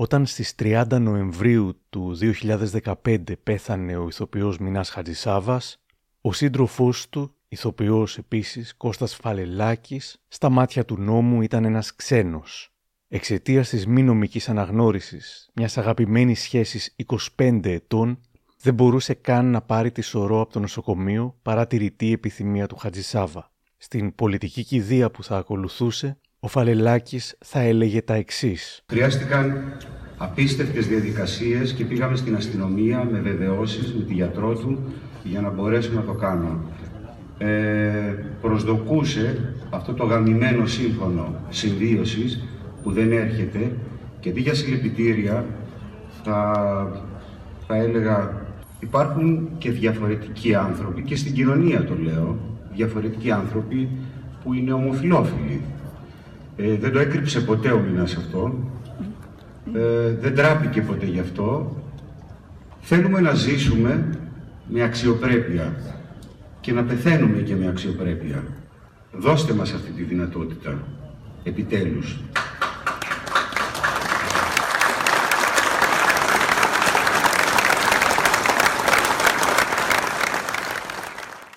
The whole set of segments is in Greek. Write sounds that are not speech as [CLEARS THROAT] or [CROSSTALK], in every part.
Όταν στις 30 Νοεμβρίου του 2015 πέθανε ο ηθοποιός Μινάς Χατζησάβας, ο σύντροφός του, ηθοποιός επίσης Κώστας Φαλελάκης, στα μάτια του νόμου ήταν ένας ξένος. Εξαιτίας της μη νομικής αναγνώρισης μιας αγαπημένης σχέσης 25 ετών, δεν μπορούσε καν να πάρει τη σωρό από το νοσοκομείο παρά τη ρητή επιθυμία του Χατζησάβα. Στην πολιτική κηδεία που θα ακολουθούσε, ο Φαλελάκης θα έλεγε τα εξής. Χρειάστηκαν απίστευτες διαδικασίες και πήγαμε στην αστυνομία με βεβαιώσεις, με τη γιατρό του, για να μπορέσουμε να το κάνουμε. Ε, προσδοκούσε αυτό το γαμημένο σύμφωνο συμβίωσης που δεν έρχεται και αντί για συλληπιτήρια θα, θα έλεγα υπάρχουν και διαφορετικοί άνθρωποι και στην κοινωνία το λέω διαφορετικοί άνθρωποι που είναι ομοφιλόφιλοι ε, δεν το έκρυψε ποτέ ο Μινάς αυτό. Ε, δεν τράπηκε ποτέ γι' αυτό. Θέλουμε να ζήσουμε με αξιοπρέπεια και να πεθαίνουμε και με αξιοπρέπεια. Δώστε μας αυτή τη δυνατότητα. Επιτέλους.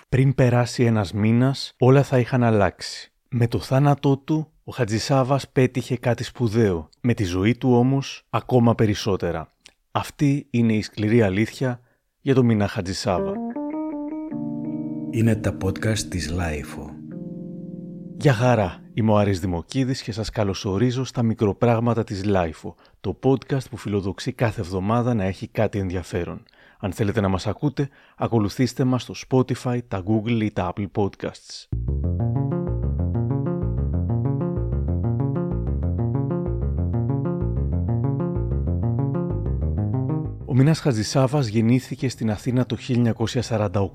Πριν περάσει ένας μήνας, όλα θα είχαν αλλάξει. Με το θάνατό του, ο Χατζησάββας πέτυχε κάτι σπουδαίο, με τη ζωή του όμως ακόμα περισσότερα. Αυτή είναι η σκληρή αλήθεια για τον Μηνά Χατζησάββα. Είναι τα podcast της LiFO. Γεια χαρά, είμαι ο Άρης Δημοκίδης και σας καλωσορίζω στα μικροπράγματα της LiFO, το podcast που φιλοδοξεί κάθε εβδομάδα να έχει κάτι ενδιαφέρον. Αν θέλετε να μας ακούτε, ακολουθήστε μας στο Spotify, τα Google ή τα Apple Podcasts. Ο Μίνας Χαζησάβας γεννήθηκε στην Αθήνα το 1948.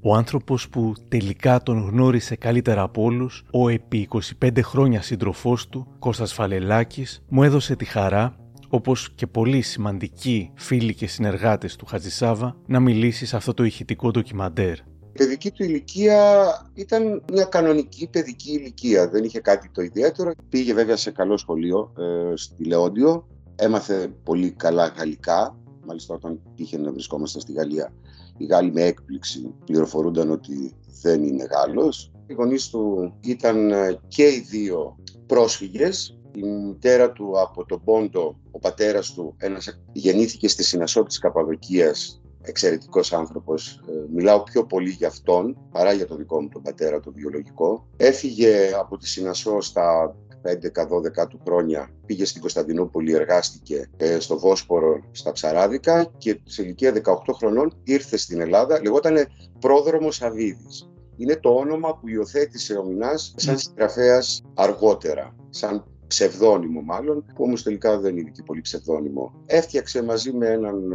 Ο άνθρωπος που τελικά τον γνώρισε καλύτερα από όλους, ο επί 25 χρόνια σύντροφός του, Κώστας Φαλελάκης, μου έδωσε τη χαρά, όπως και πολλοί σημαντικοί φίλοι και συνεργάτες του Χατζησάβα, να μιλήσει σε αυτό το ηχητικό ντοκιμαντέρ. Η παιδική του ηλικία ήταν μια κανονική παιδική ηλικία. Δεν είχε κάτι το ιδιαίτερο. Πήγε βέβαια σε καλό σχολείο ε, στη Λεόντιο. Έμαθε πολύ καλά γαλλικά. Μάλιστα, όταν είχε να βρισκόμαστε στη Γαλλία, οι Γάλλοι με έκπληξη πληροφορούνταν ότι δεν είναι Γάλλος. Οι γονείς του ήταν ε, και οι δύο πρόσφυγες. Η μητέρα του από τον Πόντο, ο πατέρας του, ένας, γεννήθηκε στη Συνασό της Καπαδοκίας, εξαιρετικός άνθρωπος. Ε, μιλάω πιο πολύ για αυτόν παρά για τον δικό μου τον πατέρα, το βιολογικό. Έφυγε από τη Συνασό στα 11-12 του χρόνια πήγε στην Κωνσταντινούπολη, εργάστηκε ε, στο Βόσπορο στα Ψαράδικα και σε ηλικία 18 χρονών ήρθε στην Ελλάδα, λεγότανε Πρόδρομος Αβίδης. Είναι το όνομα που υιοθέτησε ο Μινάς σαν συγγραφέας αργότερα, σαν ψευδόνυμο μάλλον, που όμως τελικά δεν είναι και πολύ ψευδόνυμο. Έφτιαξε μαζί με έναν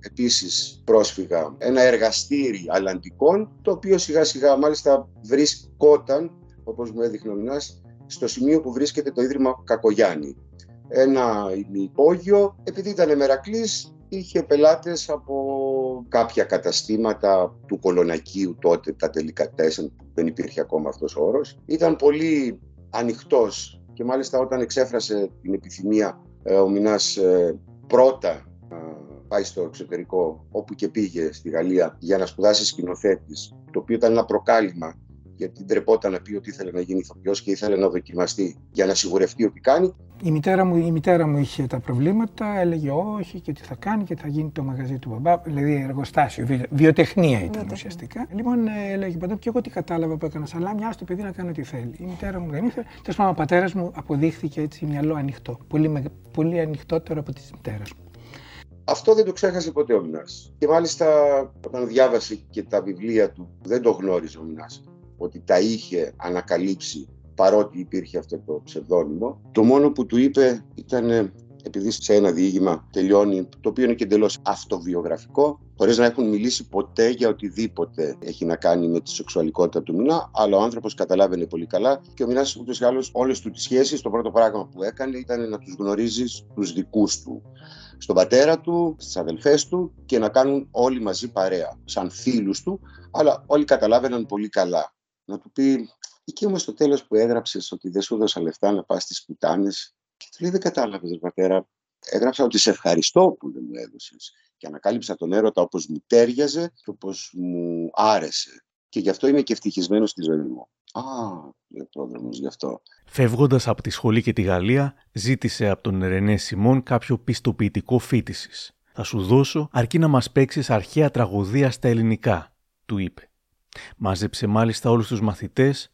επίσης πρόσφυγα ένα εργαστήρι αλλαντικών, το οποίο σιγά σιγά μάλιστα βρισκόταν, όπως μου έδειχνε ο Μινάς, στο σημείο που βρίσκεται το Ίδρυμα Κακογιάννη. Ένα υπόγειο, επειδή ήταν μερακλής, είχε πελάτες από κάποια καταστήματα του Κολονακίου τότε, τα τελικά τέσσερα, δεν υπήρχε ακόμα αυτός ο όρος. Ήταν πολύ ανοιχτός και μάλιστα όταν εξέφρασε την επιθυμία ε, ο Μινάς ε, πρώτα πάει στο εξωτερικό, όπου και πήγε στη Γαλλία για να σπουδάσει σκηνοθέτης, το οποίο ήταν ένα προκάλημα γιατί τρεπόταν να πει ότι ήθελε να γίνει ηθοποιός και ήθελε να δοκιμαστεί για να σιγουρευτεί ότι κάνει. Η μητέρα, μου, η μητέρα μου είχε τα προβλήματα, έλεγε όχι και τι θα κάνει και θα γίνει το μαγαζί του μπαμπά, δηλαδή εργοστάσιο, βιο, βιοτεχνία ήταν ουσιαστικά. Λοιπόν, ε, έλεγε πάντα και εγώ τι κατάλαβα που έκανα σαλάμια, το παιδί να κάνει ό,τι θέλει. Η μητέρα μου δεν ήθελε. Τέλος πάντων, ο πατέρας μου αποδείχθηκε έτσι μυαλό ανοιχτό. Πολύ, πολύ ανοιχτότερο από της μητέρας μου. Αυτό δεν το ξέχασε ποτέ ο Μινάς. Και μάλιστα όταν διάβασε και τα βιβλία του, δεν το γνώριζε ο Μινάς ότι τα είχε ανακαλύψει παρότι υπήρχε αυτό το ψευδόνυμο. Το μόνο που του είπε ήταν επειδή σε ένα διήγημα τελειώνει, το οποίο είναι και εντελώς αυτοβιογραφικό, χωρίς να έχουν μιλήσει ποτέ για οτιδήποτε έχει να κάνει με τη σεξουαλικότητα του Μινά, αλλά ο άνθρωπος καταλάβαινε πολύ καλά και ο Μινάς ούτως ή άλλως όλες του τις σχέσεις, το πρώτο πράγμα που έκανε ήταν να τους γνωρίζεις τους δικούς του. Στον πατέρα του, στις αδελφές του και να κάνουν όλοι μαζί παρέα, σαν φίλους του, αλλά όλοι καταλάβαιναν πολύ καλά να του πει εκεί όμως στο τέλος που έγραψες ότι δεν σου έδωσα λεφτά να πας στις πουτάνες και του λέει δεν κατάλαβες ρε πατέρα έγραψα ότι σε ευχαριστώ που δεν μου έδωσες και ανακάλυψα τον έρωτα όπως μου τέριαζε και όπως μου άρεσε. Και γι' αυτό είμαι και ευτυχισμένος στη ζωή μου. Α, λέει ο πρόδρομος γι' αυτό. Φεύγοντας από τη σχολή και τη Γαλλία, ζήτησε από τον Ρενέ Σιμών κάποιο πιστοποιητικό φίτησης. Θα σου δώσω αρκεί να μας παίξεις αρχαία τραγωδία στα ελληνικά, του είπε. Μάζεψε μάλιστα όλους τους μαθητές,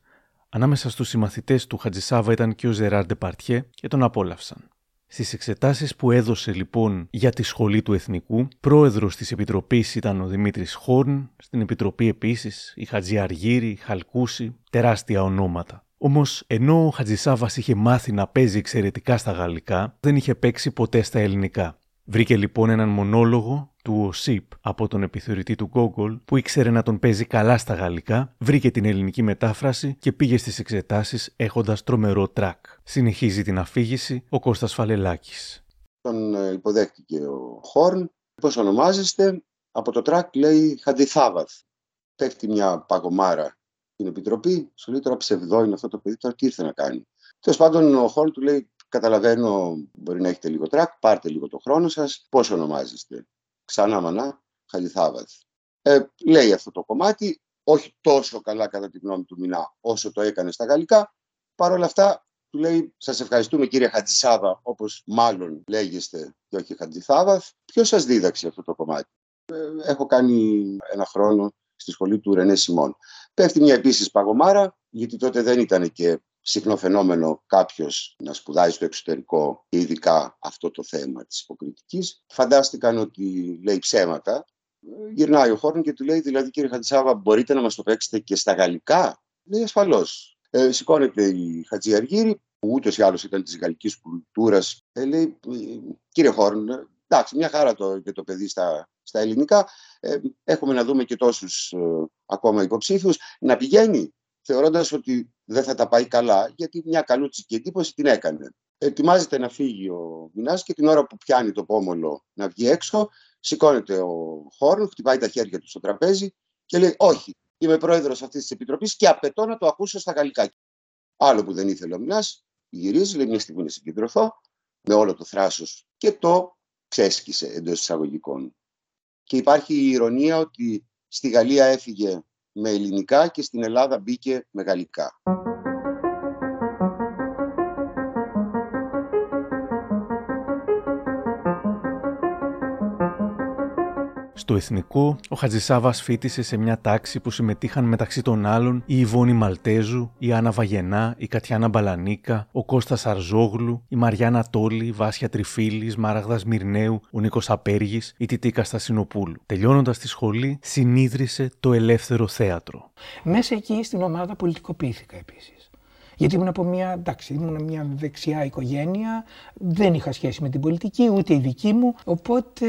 ανάμεσα στους συμμαθητές του Χατζησάβα ήταν και ο Ζεράρ Παρτιέ και τον απόλαυσαν. Στις εξετάσεις που έδωσε λοιπόν για τη Σχολή του Εθνικού, πρόεδρος της Επιτροπής ήταν ο Δημήτρης Χόρν, στην Επιτροπή επίσης η Χατζη Αργύρη, η Χαλκούση, τεράστια ονόματα. Όμως, ενώ ο Χατζησάβας είχε μάθει να παίζει εξαιρετικά στα γαλλικά, δεν είχε παίξει ποτέ στα ελληνικά. Βρήκε λοιπόν έναν μονόλογο του Όσιπ από τον Επιθεωρητή του Γκόγκολ που ήξερε να τον παίζει καλά στα γαλλικά, βρήκε την ελληνική μετάφραση και πήγε στις εξετάσεις έχοντας τρομερό τρακ. Συνεχίζει την αφήγηση ο Κώστας Φαλελάκης. Τον ε, υποδέχτηκε ο Χορν. Πώς ονομάζεστε; Από το τρακ λέει Χαντιθάβαθ. Πέφτει μια παγωμάρα στην επιτροπή. Σου λέει τώρα ψευδό είναι αυτό το παιδί, τώρα τι ήρθε να κάνει. Τέλος πάντων, ο Χόρν του λέει: Καταλαβαίνω, μπορεί να έχετε λίγο τρακ, πάρτε λίγο το χρόνο σας. Πώς ονομάζεστε; Ξανά μανά, Χαλιθάβαθ. Ε, λέει αυτό το κομμάτι, όχι τόσο καλά κατά τη γνώμη του Μινά όσο το έκανε στα γαλλικά. Παρ' όλα αυτά, του λέει: Σας ευχαριστούμε κύριε Χατζησάβα, όπως μάλλον λέγεστε και όχι Χατζηθάβαθ. Ποιος σας δίδαξε αυτό το κομμάτι; Ε, έχω κάνει ένα χρόνο στη σχολή του Ρενέ Σιμών. Πέφτει μια επίσης παγωμάρα, γιατί τότε δεν ήταν και συχνό φαινόμενο κάποιος να σπουδάζει στο εξωτερικό και ειδικά αυτό το θέμα της υποκριτικής. Φαντάστηκαν ότι λέει ψέματα. Γυρνάει ο Χόρν και του λέει δηλαδή κύριε Χατζησάβα μπορείτε να μας το παίξετε και στα γαλλικά; Λέει ασφαλώς. Ε, σηκώνεται η Χατζη Αργύρη που ούτως ή άλλως ήταν της γαλλικής κουλτούρας. Ε, λέει κύριε Χόρν εντάξει μια χαρά το, και το παιδί στα, στα ελληνικά. Ε, έχουμε να δούμε και τόσους ε, ακόμα υποψήφιους. Να πηγαίνει θεωρώντας ότι δεν θα τα πάει καλά, γιατί μια καλούτσικη εντύπωση την έκανε. Ετοιμάζεται να φύγει ο Μινάς και την ώρα που πιάνει το πόμολο να βγει έξω, σηκώνεται ο Χόρν, χτυπάει τα χέρια του στο τραπέζι και λέει «Όχι, είμαι πρόεδρος αυτής της επιτροπής και απαιτώ να το ακούσω στα γαλλικά». Άλλο που δεν ήθελε ο Μινάς, γυρίζει, λέει μια στιγμή να συγκεντρωθώ, με όλο το θράσος και το ξέσκησε εντός εισαγωγικών. Και υπάρχει η ηρωνία ότι στη Γαλλία έφυγε με ελληνικά και στην Ελλάδα μπήκε με γαλλικά. Στο εθνικό, ο Χατζησάβα φίτησε σε μια τάξη που συμμετείχαν μεταξύ των άλλων η Ιβόνη Μαλτέζου, η Άννα Βαγενά, η Κατιάνα Μπαλανίκα, ο Κώστας Αρζόγλου, η Μαριάννα Τόλη, η Βάσια Τριφίλη, Μάραγδα Μυρνέου, ο Νίκος Απέργης, η Τιτίκα Στασινοπούλου. Τελειώνοντας τη σχολή, συνίδρυσε το ελεύθερο θέατρο. Μέσα εκεί στην ομάδα πολιτικοποιήθηκα επίσης. Γιατί ήμουν από μια, εντάξει, ήμουν μια δεξιά οικογένεια, δεν είχα σχέση με την πολιτική, ούτε η δική μου. Οπότε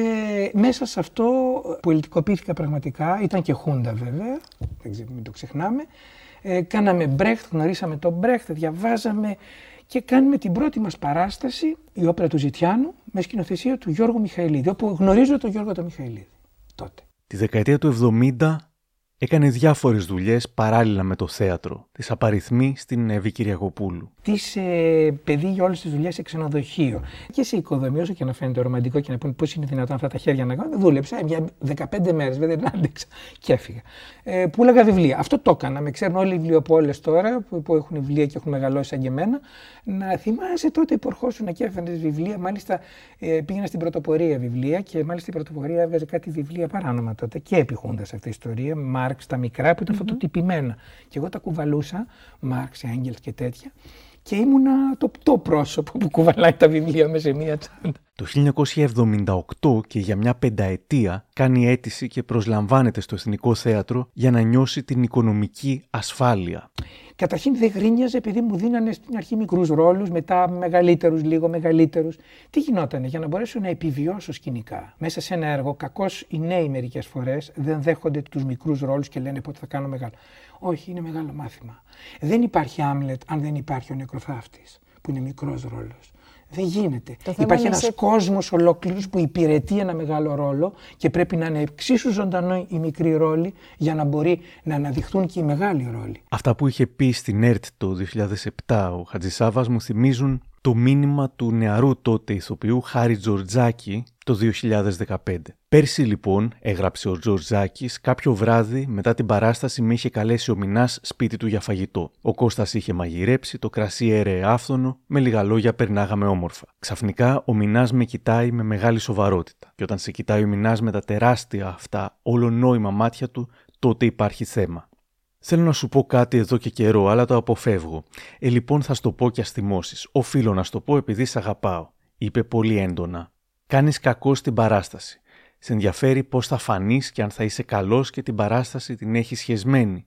μέσα σε αυτό πολιτικοποιήθηκα πραγματικά. Ήταν και χούντα βέβαια, δεν μην το ξεχνάμε. Ε, κάναμε Μπρέχτ, γνωρίσαμε τον Μπρέχτ, διαβάζαμε και κάνουμε την πρώτη μας παράσταση, η όπερα του Ζητιάνου, με σκηνοθεσία του Γιώργου Μιχαηλίδη, όπου γνωρίζω τον Γιώργο τον Μιχαηλίδη τότε. Τη δεκαετία του 70 Έκανε διάφορες δουλειές παράλληλα με το θέατρο. Τη απαριθμεί στην Εύη Κυριακοπούλου. Τη ε, παιδί για όλες τις δουλειές σε ξενοδοχείο. Και σε οικοδομή, όσο και να φαίνεται ρομαντικό και να πούνε πώς είναι δυνατόν αυτά τα χέρια να κάνουν. Δούλεψα για 15 μέρες, βέβαια δεν άντεξα και έφυγα. Ε, πούλαγα βιβλία. Αυτό το έκανα. Με ξέρουν όλοι οι βιβλιοπόλες τώρα που, που έχουν βιβλία και έχουν μεγαλώσει σαν και εμένα. Να θυμάσαι τότε που ερχόσουν και έφερνε βιβλία. Μάλιστα ε, πήγαινα στην πρωτοπορία βιβλία και μάλιστα η πρωτοπορία έβγαζε κάτι βιβλία παράνομα τότε και επιχούντα αυτή η ιστορία. Μάρξ τα μικρά που ήταν mm-hmm. φωτοτυπημένα. Και εγώ τα κουβαλούσα, Μάρξ, Έγγελ και τέτοια. Και ήμουνα το, το πρόσωπο που κουβαλάει τα βιβλία με σε μία τσάντα. Το 1978 και για μια πενταετία κάνει αίτηση και προσλαμβάνεται στο Εθνικό Θέατρο για να νιώσει την οικονομική ασφάλεια. Καταρχήν δεν γρίνιαζε επειδή μου δίνανε στην αρχή μικρούς ρόλους, μετά μεγαλύτερους, λίγο μεγαλύτερους. Τι γινότανε για να μπορέσω να επιβιώσω σκηνικά. Μέσα σε ένα έργο, κακώς οι νέοι μερικές φορές δεν δέχονται τους μικρούς ρόλους και λένε πότε θα κάνω μεγάλο. Όχι, είναι μεγάλο μάθημα. Δεν υπάρχει Άμλετ αν δεν υπάρχει ο νεκροθάφτης, που είναι μικρός ρόλος. Δεν γίνεται. Υπάρχει ένας σε... κόσμος ολόκληρος που υπηρετεί ένα μεγάλο ρόλο και πρέπει να είναι εξίσου ζωντανό οι μικροί ρόλοι για να μπορεί να αναδειχθούν και οι μεγάλοι ρόλοι. Αυτά που είχε πει στην ΕΡΤ το 2007 ο Χατζησάβας μου θυμίζουν το μήνυμα του νεαρού τότε ηθοποιού Χάρη Τζορτζάκη το 2015. Πέρσι λοιπόν, έγραψε ο Τζορτζάκη, κάποιο βράδυ μετά την παράσταση με είχε καλέσει ο Μινάς σπίτι του για φαγητό. Ο Κώστας είχε μαγειρέψει, το κρασί έρεε άφθονο, με λίγα λόγια περνάγαμε όμορφα. Ξαφνικά ο Μινάς με κοιτάει με μεγάλη σοβαρότητα. Και όταν σε κοιτάει ο Μινάς με τα τεράστια αυτά, όλο νόημα μάτια του, τότε υπάρχει θέμα. Θέλω να σου πω κάτι εδώ και καιρό, αλλά το αποφεύγω. Ε, λοιπόν, θα στο πω και αστιμώσει. Οφείλω να στο πω επειδή σ' αγαπάω. Είπε πολύ έντονα. Κάνεις κακό στην παράσταση. Σε ενδιαφέρει πώς θα φανείς και αν θα είσαι καλός και την παράσταση την έχεις σχεσμένη.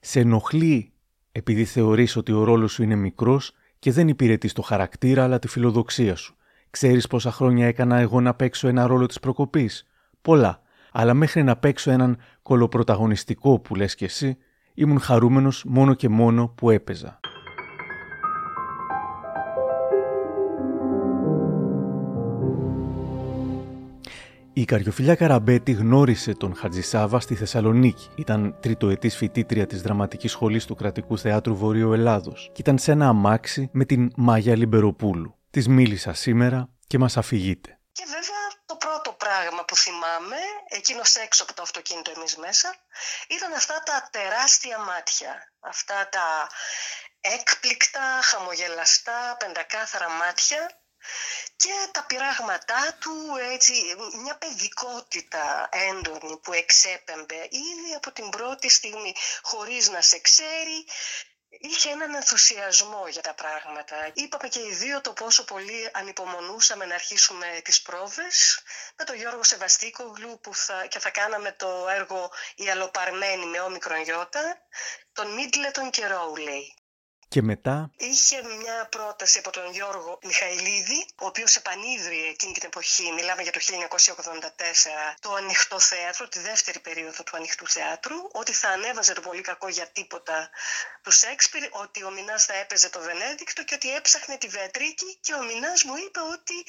Σε ενοχλεί επειδή θεωρείς ότι ο ρόλος σου είναι μικρός και δεν υπηρετείς το χαρακτήρα αλλά τη φιλοδοξία σου. Ξέρεις πόσα χρόνια έκανα εγώ να παίξω ένα ρόλο της προκοπής; Πολλά. Αλλά μέχρι να παίξω έναν κολοπρωταγωνιστικό που λες κι εσύ, ήμουν χαρούμενος μόνο και μόνο που έπαιζα. Η Καριοφιλιά Καραμπέτη γνώρισε τον Χατζησάβα στη Θεσσαλονίκη. Ήταν τριτοετής φοιτήτρια της Δραματικής Σχολής του Κρατικού Θεάτρου Βορείου Ελλάδος και ήταν σε ένα αμάξι με την Μάγια Λιμπεροπούλου. Της μίλησα σήμερα και μας αφηγείται. Και βέβαια το πρώτο πράγμα που θυμάμαι, εκείνος έξω από το αυτοκίνητο εμείς μέσα, ήταν αυτά τα τεράστια μάτια. Αυτά τα έκπληκτα, χαμογελαστά, πεντακάθαρα μάτια και τα πειράγματά του, έτσι, μια παιδικότητα έντονη που εξέπεμπε ήδη από την πρώτη στιγμή, χωρίς να σε ξέρει, είχε έναν ενθουσιασμό για τα πράγματα. Είπαμε και οι δύο το πόσο πολύ ανυπομονούσαμε να αρχίσουμε τις πρόβες με τον Γιώργο Σεβαστίκογλου που θα, και θα κάναμε το έργο «Η Αλοπαρμένη» με όμικρον γιώτα, τον Μίτλετον και Ρόουλεϊ. Και μετά... Είχε μια πρόταση από τον Γιώργο Μιχαηλίδη, ο οποίος επανίδρυε εκείνη την εποχή, μιλάμε για το 1984, το ανοιχτό θέατρο, τη δεύτερη περίοδο του ανοιχτού θεάτρου, ότι θα ανέβαζε το πολύ κακό για τίποτα του Σέξπιρ, ότι ο Μινάς θα έπαιζε το Βενέδικτο και ότι έψαχνε τη Βεατρίκη και ο Μινάς μου είπε ότι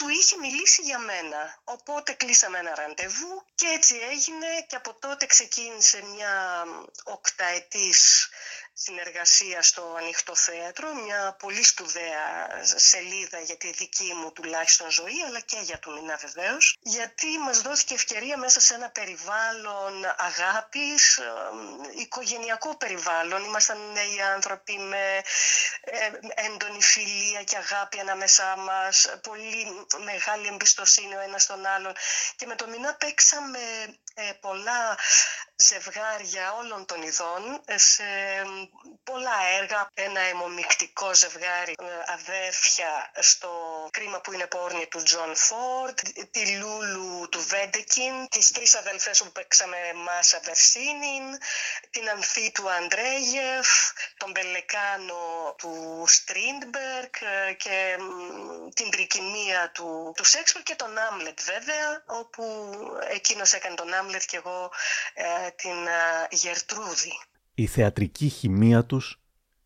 του είχε μιλήσει για μένα. Οπότε κλείσαμε ένα ραντεβού και έτσι έγινε και από τότε ξεκίνησε μια οκταετής συνεργασία στο Ανοιχτό Θέατρο, μια πολύ σπουδαία σελίδα για τη δική μου τουλάχιστον ζωή, αλλά και για του Μινά βεβαίως, γιατί μας δόθηκε ευκαιρία μέσα σε ένα περιβάλλον αγάπης, ε, οικογενειακό περιβάλλον. Ήμασταν νέοι άνθρωποι με ε, έντονη φιλία και αγάπη ανάμεσά μας, πολύ μεγάλη εμπιστοσύνη ο ένας στον άλλον και με το Μηνά παίξαμε ε, πολλά ζευγάρια όλων των ειδών σε πολλά έργα. Ένα αιμομικτικό ζευγάρι ε, αδέρφια στο κρίμα που είναι πόρνη του Τζον Φορντ, τη Λούλου του Βέντεκιντ, τις τρεις αδελφές που παίξαμε Μάσα Βερσίνιν, την Ανθή του Αντρέγιεφ, τον Πελεκάνο του Στρίντμπεργκ ε, και την Τρικυμία του, του Σαίξπηρ και τον Άμλετ βέβαια, όπου εκείνος έκανε τον Άμλετ και εγώ ε, την Γερτρούδη η θεατρική χημεία τους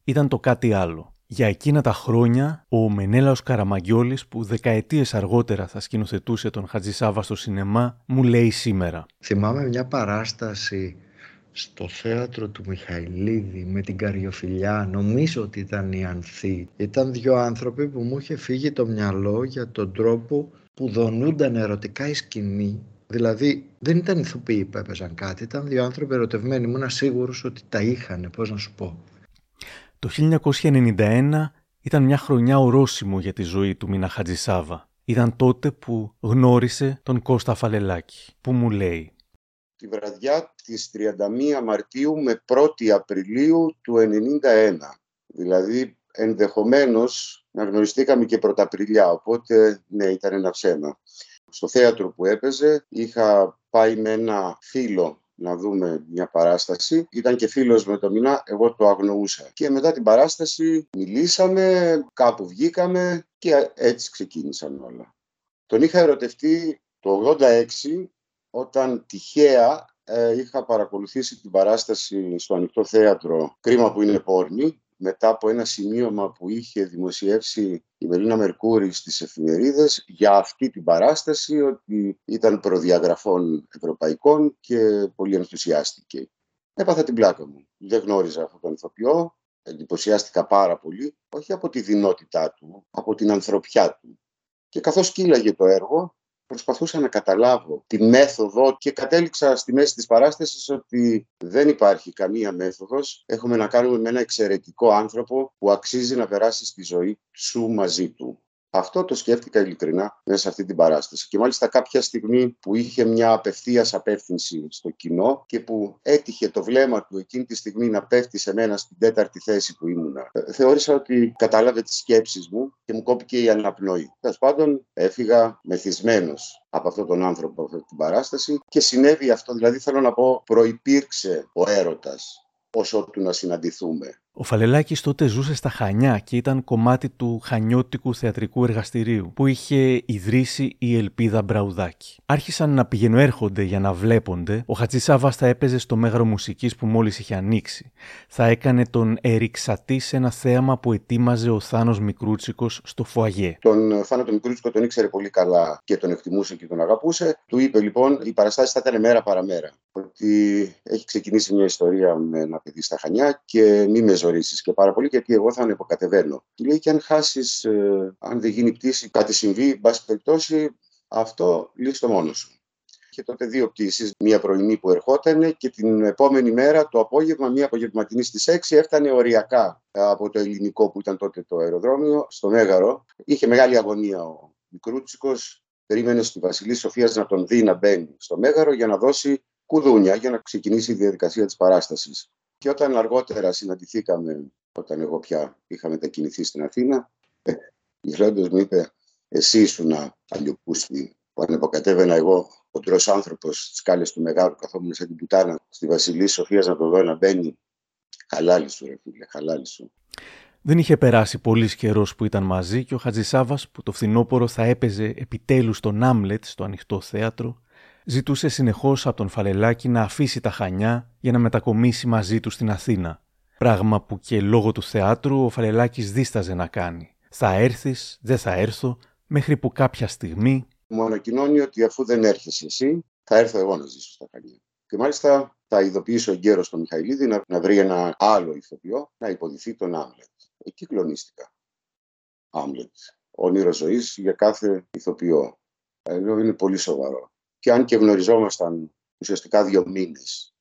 ήταν το κάτι άλλο. Για εκείνα τα χρόνια, ο Μενέλαος Καραμαγκιόλης, που δεκαετίες αργότερα θα σκηνοθετούσε τον Χατζησάββα στο σινεμά, μου λέει σήμερα. Θυμάμαι μια παράσταση στο θέατρο του Μιχαηλίδη με την Καριοφιλιά, νομίζω ότι ήταν η Ανθή. Ήταν δύο άνθρωποι που μου είχε φύγει το μυαλό για τον τρόπο που δονούνταν ερωτικά η σκηνή Δηλαδή δεν ήταν ηθοποιοί που έπαιζαν κάτι, ήταν δύο άνθρωποι ερωτευμένοι. Ήμουν σίγουρος ότι τα είχαν, πώς να σου πω. Το 1991 ήταν μια χρονιά ορόσημο για τη ζωή του Μίνα Χατζησάβα. Ήταν τότε που γνώρισε τον Κώστα Φαλελάκη, που μου λέει τη βραδιά της 31 Μαρτίου με 1η Απριλίου του 1991. Δηλαδή ενδεχομένως να γνωριστήκαμε και πρωταπριλιά, οπότε ναι ήταν ένα ψέμα στο θέατρο που έπαιζε. Είχα πάει με ένα φίλο να δούμε μια παράσταση. Ήταν και φίλος με το μήνα, εγώ το αγνοούσα. Και μετά την παράσταση μιλήσαμε, κάπου βγήκαμε και έτσι ξεκίνησαν όλα. Τον είχα ερωτευτεί το 86 όταν τυχαία ε, είχα παρακολουθήσει την παράσταση στο ανοιχτό θέατρο «Κρίμα που είναι πόρνη» μετά από ένα σημείωμα που είχε δημοσιεύσει η Μελίνα Μερκούρη στις εφημερίδες για αυτή την παράσταση ότι ήταν προδιαγραφών ευρωπαϊκών και πολύ ενθουσιάστηκε. Έπαθα την πλάκα μου. Δεν γνώριζα αυτόν τον ηθοποιό. εντυπωσιάστηκα πάρα πολύ, όχι από τη δυνότητά του, από την ανθρωπιά του. Και καθώς κύλαγε το έργο, προσπαθούσα να καταλάβω τη μέθοδο και κατέληξα στη μέση της παράστασης ότι δεν υπάρχει καμία μέθοδος. Έχουμε να κάνουμε με ένα εξαιρετικό άνθρωπο που αξίζει να περάσει στη ζωή σου μαζί του. Αυτό το σκέφτηκα ειλικρινά μέσα σε αυτή την παράσταση. Και μάλιστα κάποια στιγμή που είχε μια απευθείας απεύθυνση στο κοινό και που έτυχε το βλέμμα του εκείνη τη στιγμή να πέφτει σε μένα στην τέταρτη θέση που ήμουνα. Ε, θεώρησα ότι κατάλαβε τις σκέψεις μου και μου κόπηκε η αναπνοή. Τέλος πάντων, έφυγα μεθυσμένος από αυτόν τον άνθρωπο από αυτή την παράσταση και συνέβη αυτό. Δηλαδή, θέλω να πω, προπήρξε ο έρωτας όσο του να συναντηθούμε. Ο Φαλελάκης τότε ζούσε στα Χανιά και ήταν κομμάτι του Χανιώτικου Θεατρικού Εργαστηρίου που είχε ιδρύσει η Ελπίδα Μπραουδάκη. Άρχισαν να πηγαινοέρχονται για να βλέπονται. Ο Χατζησάβα θα έπαιζε στο μέγαρο μουσικής που μόλις είχε ανοίξει. Θα έκανε τον Εριξατή σε ένα θέαμα που ετοίμαζε ο Θάνος Μικρούτσικος στο Φουαγέ. Τον Θάνο τον Μικρούτσικο τον ήξερε πολύ καλά και τον εκτιμούσε και τον αγαπούσε. Του είπε λοιπόν: Η παραστάση θα ήταν μέρα παραμέρα. Ότι έχει ξεκινήσει μια ιστορία με ένα παιδί στα Χανιά και μη με ζωρίσει και πάρα πολύ, γιατί εγώ θα ανεποκατεβαίνω. Του λέει και αν χάσεις, ε, αν δεν γίνει πτήση, κάτι συμβεί, εν πάση περιπτώσει, αυτό λύσει το μόνος σου. Και τότε δύο πτήσεις, μία πρωινή που ερχόταν και την επόμενη μέρα το απόγευμα, μία απογευματινή στις 6, έφτανε οριακά από το ελληνικό που ήταν τότε το αεροδρόμιο, στο Μέγαρο. Είχε μεγάλη αγωνία ο Μικρούτσικος, περίμενε στη Βασιλής Σοφίας να τον δει να μπαίνει στο Μέγαρο για να δώσει κουδούνια για να ξεκινήσει η διαδικασία της παράστασης. Και όταν αργότερα συναντηθήκαμε, όταν εγώ πια είχα μετακινηθεί στην Αθήνα, ε, γυρώντα μου είπε, εσύ ήσουν αλλιοπούστη που ανεποκατέβαινα εγώ, ο τρό άνθρωπος στι σκάλες του Μεγάλου, καθόμουν σαν την πουτάνα στη Βασιλή Σοφίας να το δω να μπαίνει. Χαλάλη σου, ρε φίλε, χαλάλη σου. Δεν είχε περάσει πολύς καιρός που ήταν μαζί και ο Χατζησάβας, που το φθινόπωρο θα έπαιζε επιτέλους τον Άμλετ στο ανοιχτό θέατρο, ζητούσε συνεχώς από τον Φαλελάκη να αφήσει τα Χανιά για να μετακομίσει μαζί του στην Αθήνα. Πράγμα που και λόγω του θεάτρου ο Φαλελάκη δίσταζε να κάνει. Θα έρθεις, δεν θα έρθω, μέχρι που κάποια στιγμή. Μου ανακοινώνει ότι αφού δεν έρχεσαι εσύ, θα έρθω εγώ να ζήσω στα Χανιά. Και μάλιστα θα ειδοποιήσω εγκαίρως τον Μιχαηλίδη να, να βρει ένα άλλο ηθοποιό να υποδηθεί τον Άμλετ. Εκεί κλονίστηκα. Άμλετ. Όνειρο ζωής για κάθε ηθοποιό. Εγώ είναι πολύ σοβαρό και αν και γνωριζόμασταν ουσιαστικά δύο μήνες.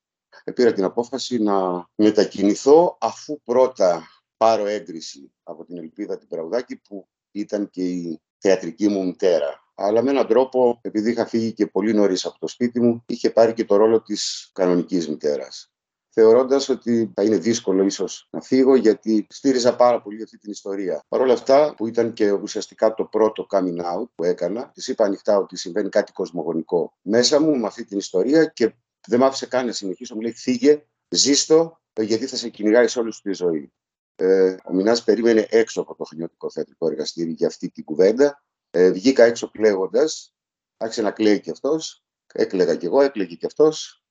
Πήρα την απόφαση να μετακινηθώ αφού πρώτα πάρω έγκριση από την Ελπίδα την Πραγουδάκη που ήταν και η θεατρική μου μητέρα. Αλλά με έναν τρόπο, επειδή είχα φύγει και πολύ νωρίς από το σπίτι μου, είχε πάρει και το ρόλο της κανονικής μητέρας θεωρώντας ότι θα είναι δύσκολο ίσως να φύγω, γιατί στήριζα πάρα πολύ αυτή την ιστορία. Παρ' όλα αυτά, που ήταν και ουσιαστικά το πρώτο coming out που έκανα, της είπα ανοιχτά ότι συμβαίνει κάτι κοσμογονικό μέσα μου με αυτή την ιστορία και δεν μ' άφησε καν να συνεχίσω. Μου λέει: Φύγε, ζήστο, γιατί θα σε κυνηγάει σε όλη σου τη ζωή. Ε, ο Μινάς περίμενε έξω από το χρονιωτικό θεατρικό εργαστήρι για αυτή την κουβέντα. Ε, βγήκα έξω κλαίγοντας, άρχισε να κλαίει κι αυτός. Έκλαιγα κι εγώ, έκλαιγε κι αυτός.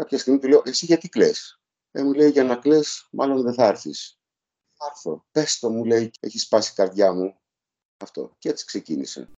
Κάποια στιγμή του λέω, εσύ γιατί κλαις; Ε, μου λέει, για να κλαις, μάλλον δεν θα έρθεις. Θα έρθω. Πες το, μου λέει, έχει σπάσει η καρδιά μου. Αυτό. Και έτσι ξεκίνησε.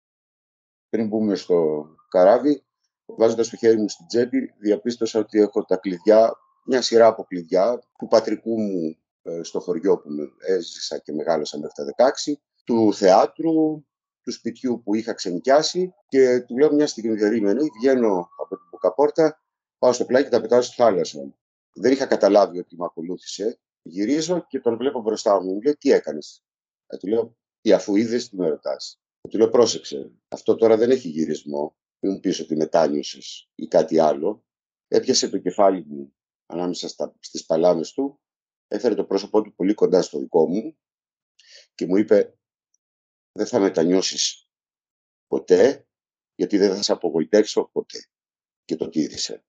Πριν μπούμε στο καράβι, βάζοντας το χέρι μου στην τσέπη, διαπίστωσα ότι έχω τα κλειδιά, μια σειρά από κλειδιά του πατρικού μου ε, στο χωριό που έζησα και μεγάλωσα μέχρι τα 16, του θεάτρου, του σπιτιού που είχα ξενικιάσει και του λέω μια στιγμή περίμενε, βγαίνω από την μπουκαπόρτα Πάω στο πλάι και τα πετάω στη θάλασσα. Δεν είχα καταλάβει ότι με ακολούθησε. Γυρίζω και τον βλέπω μπροστά μου. Μου λέει, Τι έκανες; Ε, του λέω, Τι αφού είδες, τι με ρωτά. Ε, του λέω, Πρόσεξε. Αυτό τώρα δεν έχει γυρισμό. Μην μου πεις ότι μετάνιωσες ή κάτι άλλο; Έπιασε το κεφάλι μου ανάμεσα στις παλάμες του. Έφερε το πρόσωπό του πολύ κοντά στο δικό μου και μου είπε δεν θα μετανιώσεις ποτέ γιατί δεν θα σε απογοητεύσω ποτέ. Και το τήρησε.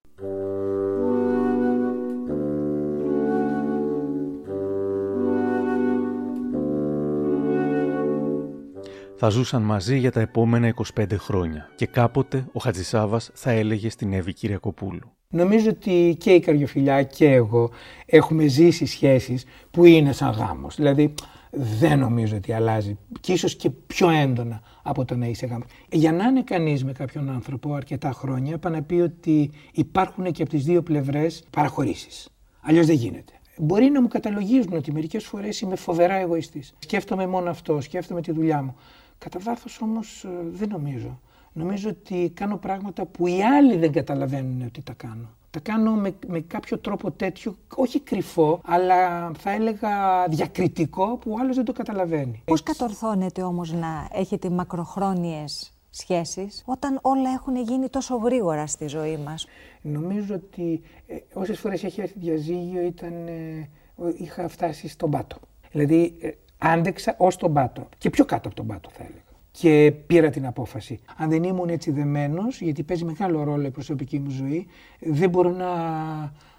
Θα ζούσαν μαζί για τα επόμενα 25 χρόνια και κάποτε ο Χατζησάβας θα έλεγε στην Εύη Κυριακοπούλου. Νομίζω ότι και η Καριοφιλιά και εγώ έχουμε ζήσει σχέσεις που είναι σαν γάμος. Δηλαδή δεν νομίζω ότι αλλάζει και ίσως και πιο έντονα από το να είσαι γάμος. Για να είναι κανείς με κάποιον άνθρωπο αρκετά χρόνια, είπα να πει ότι υπάρχουν και από τις δύο πλευρές παραχωρήσεις. Αλλιώς δεν γίνεται. Μπορεί να μου καταλογίζουν ότι μερικές φορές είμαι φοβερά εγωιστής. Σκέφτομαι μόνο αυτό, σκέφτομαι τη δουλειά μου. Κατά βάθος όμως ε, δεν νομίζω. Νομίζω ότι κάνω πράγματα που οι άλλοι δεν καταλαβαίνουν ότι τα κάνω. Τα κάνω με, με κάποιο τρόπο τέτοιο, όχι κρυφό, αλλά θα έλεγα διακριτικό που ο άλλος δεν το καταλαβαίνει. Πώς κατορθώνετε όμως να έχετε μακροχρόνιες σχέσεις όταν όλα έχουν γίνει τόσο γρήγορα στη ζωή μας; Νομίζω ότι ε, όσες φορές έχει έρθει διαζύγιο ήταν, ε, είχα φτάσει στον πάτο. Δηλαδή ε, άντεξα ως τον πάτο και πιο κάτω από τον πάτο θα έλεγα και πήρα την απόφαση. Αν δεν ήμουν έτσι δεμένος, γιατί παίζει μεγάλο ρόλο η προσωπική μου ζωή, δεν μπορώ να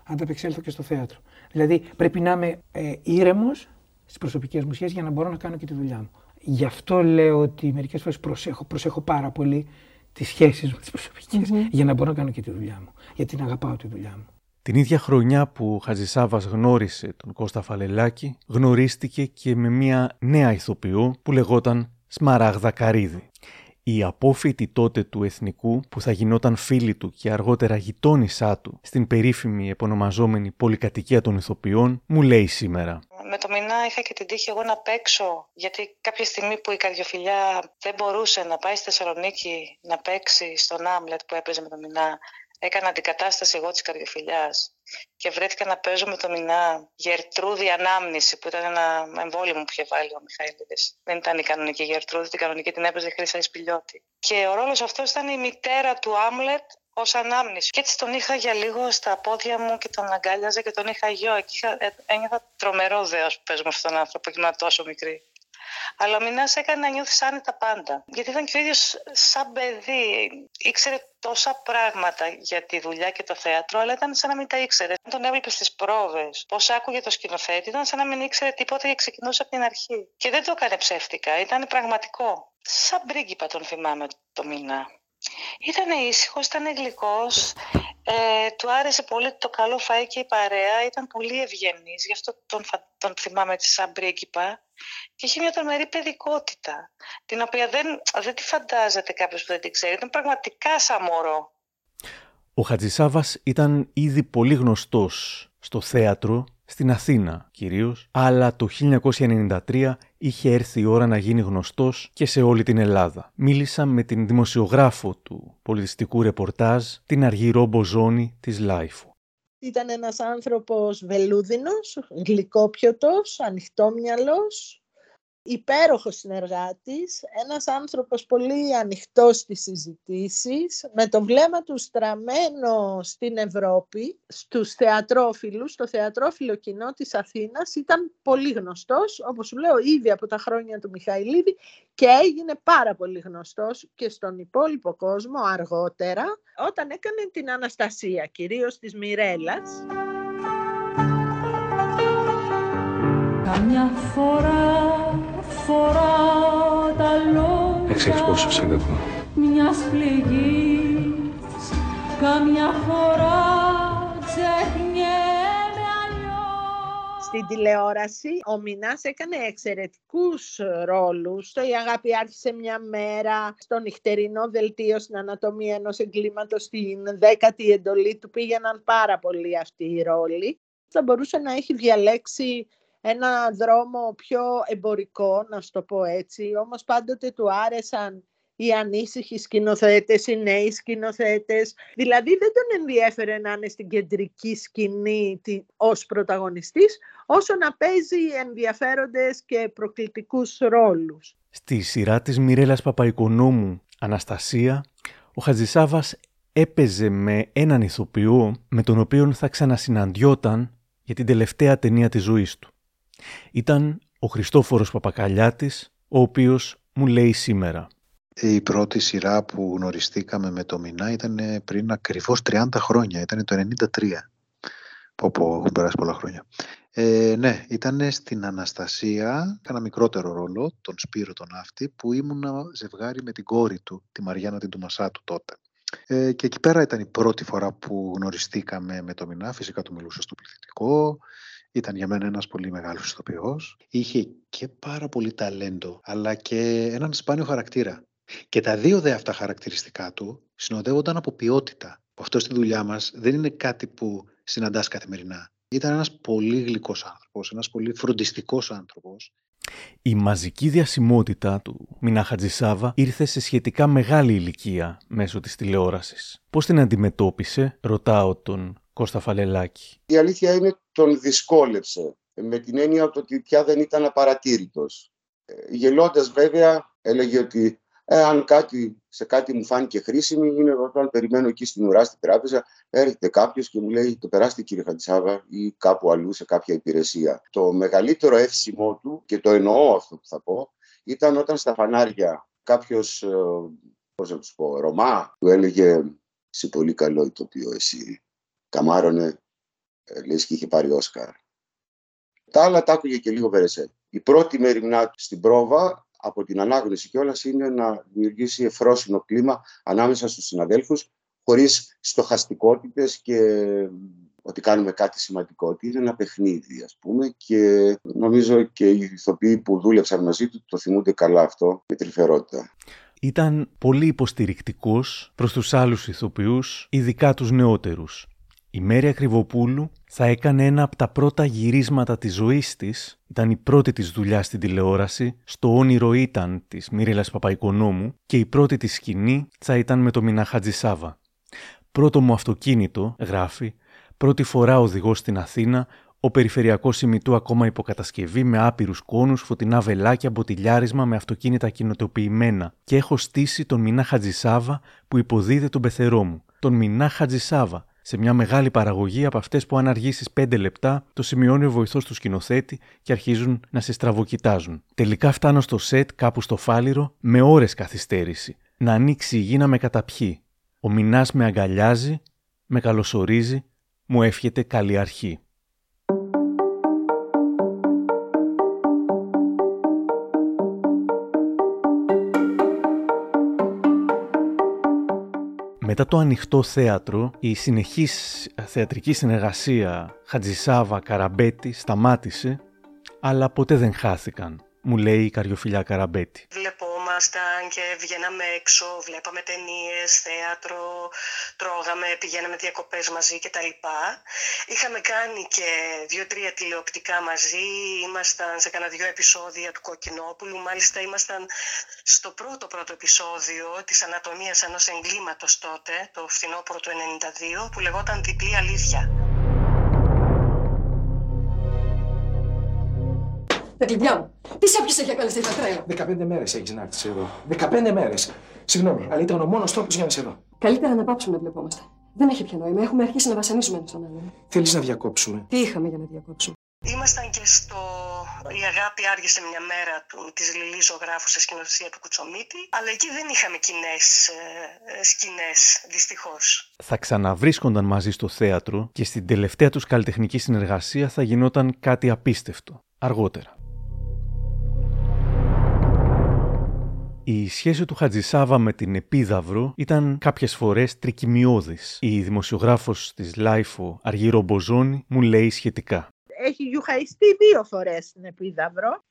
ανταπεξέλθω και στο θέατρο. Δηλαδή πρέπει να είμαι ε, ήρεμος στις προσωπικές μου σχέσεις για να μπορώ να κάνω και τη δουλειά μου. Γι' αυτό λέω ότι μερικές φορές προσέχω, προσέχω πάρα πολύ τις σχέσεις μου, τις προσωπικές, για να μπορώ να κάνω και τη δουλειά μου. Γιατί την αγαπάω τη δουλειά μου. Την ίδια χρονιά που ο Χατζησάβας γνώρισε τον Κώστα Φαλελάκη, γνωρίστηκε και με μια νέα ηθοποιό που λεγόταν Σμαράγδα Καρίδη. Η απόφοιτη τότε του εθνικού που θα γινόταν φίλη του και αργότερα γειτόνισά του στην περίφημη επωνομαζόμενη πολυκατοικία των ηθοποιών μου λέει σήμερα. Με το Μινά είχα και την τύχη εγώ να παίξω γιατί κάποια στιγμή που η καρδιοφιλιά δεν μπορούσε να πάει στη Θεσσαλονίκη να παίξει στον Άμλετ που έπαιζε με το Μινά έκανα αντικατάσταση εγώ της καρδιοφιλιάς και βρέθηκα να παίζω με το Μινά Γερτρούδη Ανάμνηση, που ήταν ένα εμβόλιο που είχε βάλει ο Μιχαήλιδη. Δεν ήταν η κανονική Γερτρούδη, την κανονική την έπαιζε Χρήσα Ισπηλιώτη. Και ο ρόλος αυτός ήταν η μητέρα του Άμλετ ως ανάμνηση. Και έτσι τον είχα για λίγο στα πόδια μου και τον αγκάλιαζα και τον είχα γιο. Και είχα, ε, ένιωθα τρομερό δέος που παίζω με αυτόν τον άνθρωπο και ήμουν τόσο μικρή. Αλλά ο Μινάς έκανε να νιώθεις άνετα πάντα. Γιατί ήταν και ο ίδιος σαν παιδί. Ήξερε τόσα πράγματα για τη δουλειά και το θέατρο, αλλά ήταν σαν να μην τα ήξερε. Τον έβλεπε στις πρόβες, πώς άκουγε το σκηνοθέτη, ήταν σαν να μην ήξερε τίποτα και ξεκινούσε από την αρχή. Και δεν το έκανε ψεύτικα, ήταν πραγματικό. Σαν πρίγκιπα τον θυμάμαι το μήνα. Ήταν ήσυχος, ήταν γλυκός, ε, του άρεσε πολύ το καλό φαΐ και η παρέα, ήταν πολύ ευγενής, γι' αυτό τον, τον θυμάμαι σαν πρίγκιπα και είχε μια τρομερή παιδικότητα, την οποία δεν, δεν τη φαντάζεται κάποιος που δεν την ξέρει. Ήταν πραγματικά σαν μωρό. Ο Χατζησάβας ήταν ήδη πολύ γνωστός στο θέατρο, στην Αθήνα κυρίως, αλλά το 1993 είχε έρθει η ώρα να γίνει γνωστός και σε όλη την Ελλάδα. Μίλησα με την δημοσιογράφο του πολιτιστικού ρεπορτάζ, την Αργυρό Μποζόνη της Λάιφου. Ήταν ένας άνθρωπος βελούδινος, γλυκόπιωτος, ανοιχτόμυαλος, υπέροχος συνεργάτης, ένας άνθρωπος πολύ ανοιχτός στις συζητήσεις, με το βλέμμα του στραμμένο στην Ευρώπη, στους θεατρόφιλους, το θεατρόφιλο κοινό της Αθήνας ήταν πολύ γνωστός, όπως σου λέω ήδη από τα χρόνια του Μιχαηλίδη και έγινε πάρα πολύ γνωστός και στον υπόλοιπο κόσμο αργότερα, όταν έκανε την Αναστασία, κυρίως της Μιρέλας. Καμιά φορά φορά τα λόγια Έξι πόσο σε αγαπώ Μιας πληγής Καμιά φορά ξεχνιέμαι αλλιώς Στην τηλεόραση ο Μινάς έκανε εξαιρετικούς ρόλους. Το «Η αγάπη άρχισε μια μέρα», στο νυχτερινό δελτίο στην ανατομία ενός εγκλήματος, στην δέκατη εντολή του πήγαιναν πάρα πολύ αυτοί οι ρόλοι. Θα μπορούσε να έχει διαλέξει ένα δρόμο πιο εμπορικό, να σου το πω έτσι, όμως πάντοτε του άρεσαν οι ανήσυχοι σκηνοθέτες, οι νέοι σκηνοθέτες. Δηλαδή δεν τον ενδιέφερε να είναι στην κεντρική σκηνή ως πρωταγωνιστής, όσο να παίζει ενδιαφέροντες και προκλητικούς ρόλους. Στη σειρά της Μιρέλας Παπαϊκονόμου, Αναστασία, ο Χατζησάβας έπαιζε με έναν ηθοποιό με τον οποίο θα ξανασυναντιόταν για την τελευταία ταινία της ζωής του. Ήταν ο Χριστόφορος Παπακαλιάτης, ο οποίος μου λέει σήμερα. Η πρώτη σειρά που γνωριστήκαμε με το Μινά ήταν πριν ακριβώς 30 χρόνια, ήταν το 93. Πω πω, έχουν περάσει πολλά χρόνια. Ε, ναι, ήταν στην Αναστασία, ένα μικρότερο ρόλο, τον Σπύρο τον Αυτή, που ήμουν ζευγάρι με την κόρη του, τη Μαριάννα την Τουμασάτου τότε. Ε, και εκεί πέρα ήταν η πρώτη φορά που γνωριστήκαμε με το Μινά, φυσικά του μιλούσα στο πληθυντικό, ήταν για μένα ένας πολύ μεγάλος ηθοποιός. Είχε και πάρα πολύ ταλέντο, αλλά και έναν σπάνιο χαρακτήρα. Και τα δύο δε αυτά χαρακτηριστικά του συνοδεύονταν από ποιότητα. Αυτό στη δουλειά μας δεν είναι κάτι που συναντάς καθημερινά. Ήταν ένας πολύ γλυκός άνθρωπος, ένας πολύ φροντιστικός άνθρωπος. Η μαζική διασημότητα του Μινά Χατζησάβα ήρθε σε σχετικά μεγάλη ηλικία μέσω της τηλεόρασης. Πώς την αντιμετώπισε, ρωτάω τον Κώστα Φαλελάκη. Η αλήθεια είναι τον δυσκόλεψε, με την έννοια ότι πια δεν ήταν απαρατήρητος. Ε, γελώντας βέβαια έλεγε ότι ε, αν κάτι, σε κάτι μου φάνηκε χρήσιμη, είναι όταν περιμένω εκεί στην ουρά στην τράπεζα, έρχεται κάποιος και μου λέει: Το περάστε κύριε Χατζησάβα ή κάπου αλλού σε κάποια υπηρεσία. Το μεγαλύτερο εύσημό του, και το εννοώ αυτό που θα πω, ήταν όταν στα φανάρια κάποιος, ε, πώς να τους πω, Ρωμά, του έλεγε: Είσαι πολύ καλό ηθοποιό, εσύ. Καμάρωνε, ε, λες και είχε πάρει Όσκαρ. Τα άλλα τα άκουγε και λίγο Βερεσέ. Η πρώτη μεριμνά στην πρόβα από την ανάγνωση κιόλας είναι να δημιουργήσει εφρόσινο κλίμα ανάμεσα στους συναδέλφους χωρίς στοχαστικότητες και ότι κάνουμε κάτι σημαντικό, ότι είναι ένα παιχνίδι ας πούμε και νομίζω και οι ηθοποιοί που δούλεψαν μαζί του το θυμούνται καλά αυτό με τρυφερότητα. Ήταν πολύ υποστηρικτικός προς τους άλλους ηθοποιούς, ειδικά τους νεότερους. Η Μέρια Κρυβοπούλου θα έκανε ένα από τα πρώτα γυρίσματα της ζωής της, ήταν η πρώτη της δουλειά στην τηλεόραση, στο όνειρο ήταν της Μύριλας Παπαϊκονόμου και η πρώτη της σκηνή θα ήταν με το Μινά Χατζησάβα. Πρώτο μου αυτοκίνητο, γράφει, πρώτη φορά οδηγός στην Αθήνα, ο περιφερειακός ημιτού ακόμα υποκατασκευή με άπειρους κόνους, φωτεινά βελάκια, μποτιλιάρισμα με αυτοκίνητα κοινοτοποιημένα. Και έχω στήσει τον Μινά Χατζησάβα που υποδίδε τον πεθερό μου. Τον Μινά Χατζησάβα, σε μια μεγάλη παραγωγή από αυτές που αν αργήσεις 5 λεπτά το σημειώνει ο βοηθός του σκηνοθέτη και αρχίζουν να σε στραβοκοιτάζουν. Τελικά φτάνω στο σετ κάπου στο φάληρο με ώρες καθυστέρηση. Να ανοίξει η γη να με καταπιεί. Ο Μινάς με αγκαλιάζει, με καλωσορίζει, μου εύχεται καλή αρχή. Μετά το ανοιχτό θέατρο, η συνεχής θεατρική συνεργασία Χατζησάβα Καραμπέτη σταμάτησε, αλλά ποτέ δεν χάθηκαν, μου λέει η Καριοφιλιά Καραμπέτη ήμασταν και βγαίναμε έξω, βλέπαμε ταινίες, θέατρο, τρώγαμε, πηγαίναμε διακοπές μαζί κτλ. Είχαμε κάνει και δύο-τρία τηλεοπτικά μαζί, ήμασταν σε κανένα δυο επεισόδια του Κοκκινόπουλου, μάλιστα ήμασταν στο πρώτο πρώτο επεισόδιο της ανατομίας ενός εγκλήματος τότε, το φθινόπωρο του 92, που λεγόταν Διπλή Αλήθεια. Τα κλειδιά μου. Τι σε έπιασε για καλεστή τρέλα. 15 μέρες έχεις να έρθεις εδώ. 15 μέρες. Συγγνώμη, αλλά ήταν ο μόνος τρόπος για να σε δω. Καλύτερα να πάψουμε να βλεπόμαστε. Δεν έχει πια νόημα. Έχουμε αρχίσει να βασανίσουμε ένα τον άλλον. Θέλεις να διακόψουμε; Τι είχαμε για να διακόψουμε; Ήμασταν και στο «Η αγάπη άργησε μια μέρα» του, της Λιλής Ζωγράφου σε σκηνοθεσία του Κουτσομίτη, αλλά εκεί δεν είχαμε κοινές ε, ε, σκηνές, δυστυχώς. Θα ξαναβρίσκονταν μαζί στο θέατρο και στην τελευταία τους καλλιτεχνική συνεργασία θα γινόταν κάτι απίστευτο, αργότερα. Η σχέση του Χατζησάββα με την Επίδαυρο ήταν κάποιες φορές τρικυμιώδης. Η δημοσιογράφος της LiFO, Αργυρώ Μποζόνη, μου λέει σχετικά. Έχει γιουχαϊστεί δύο φορές στην Επίδαυρο.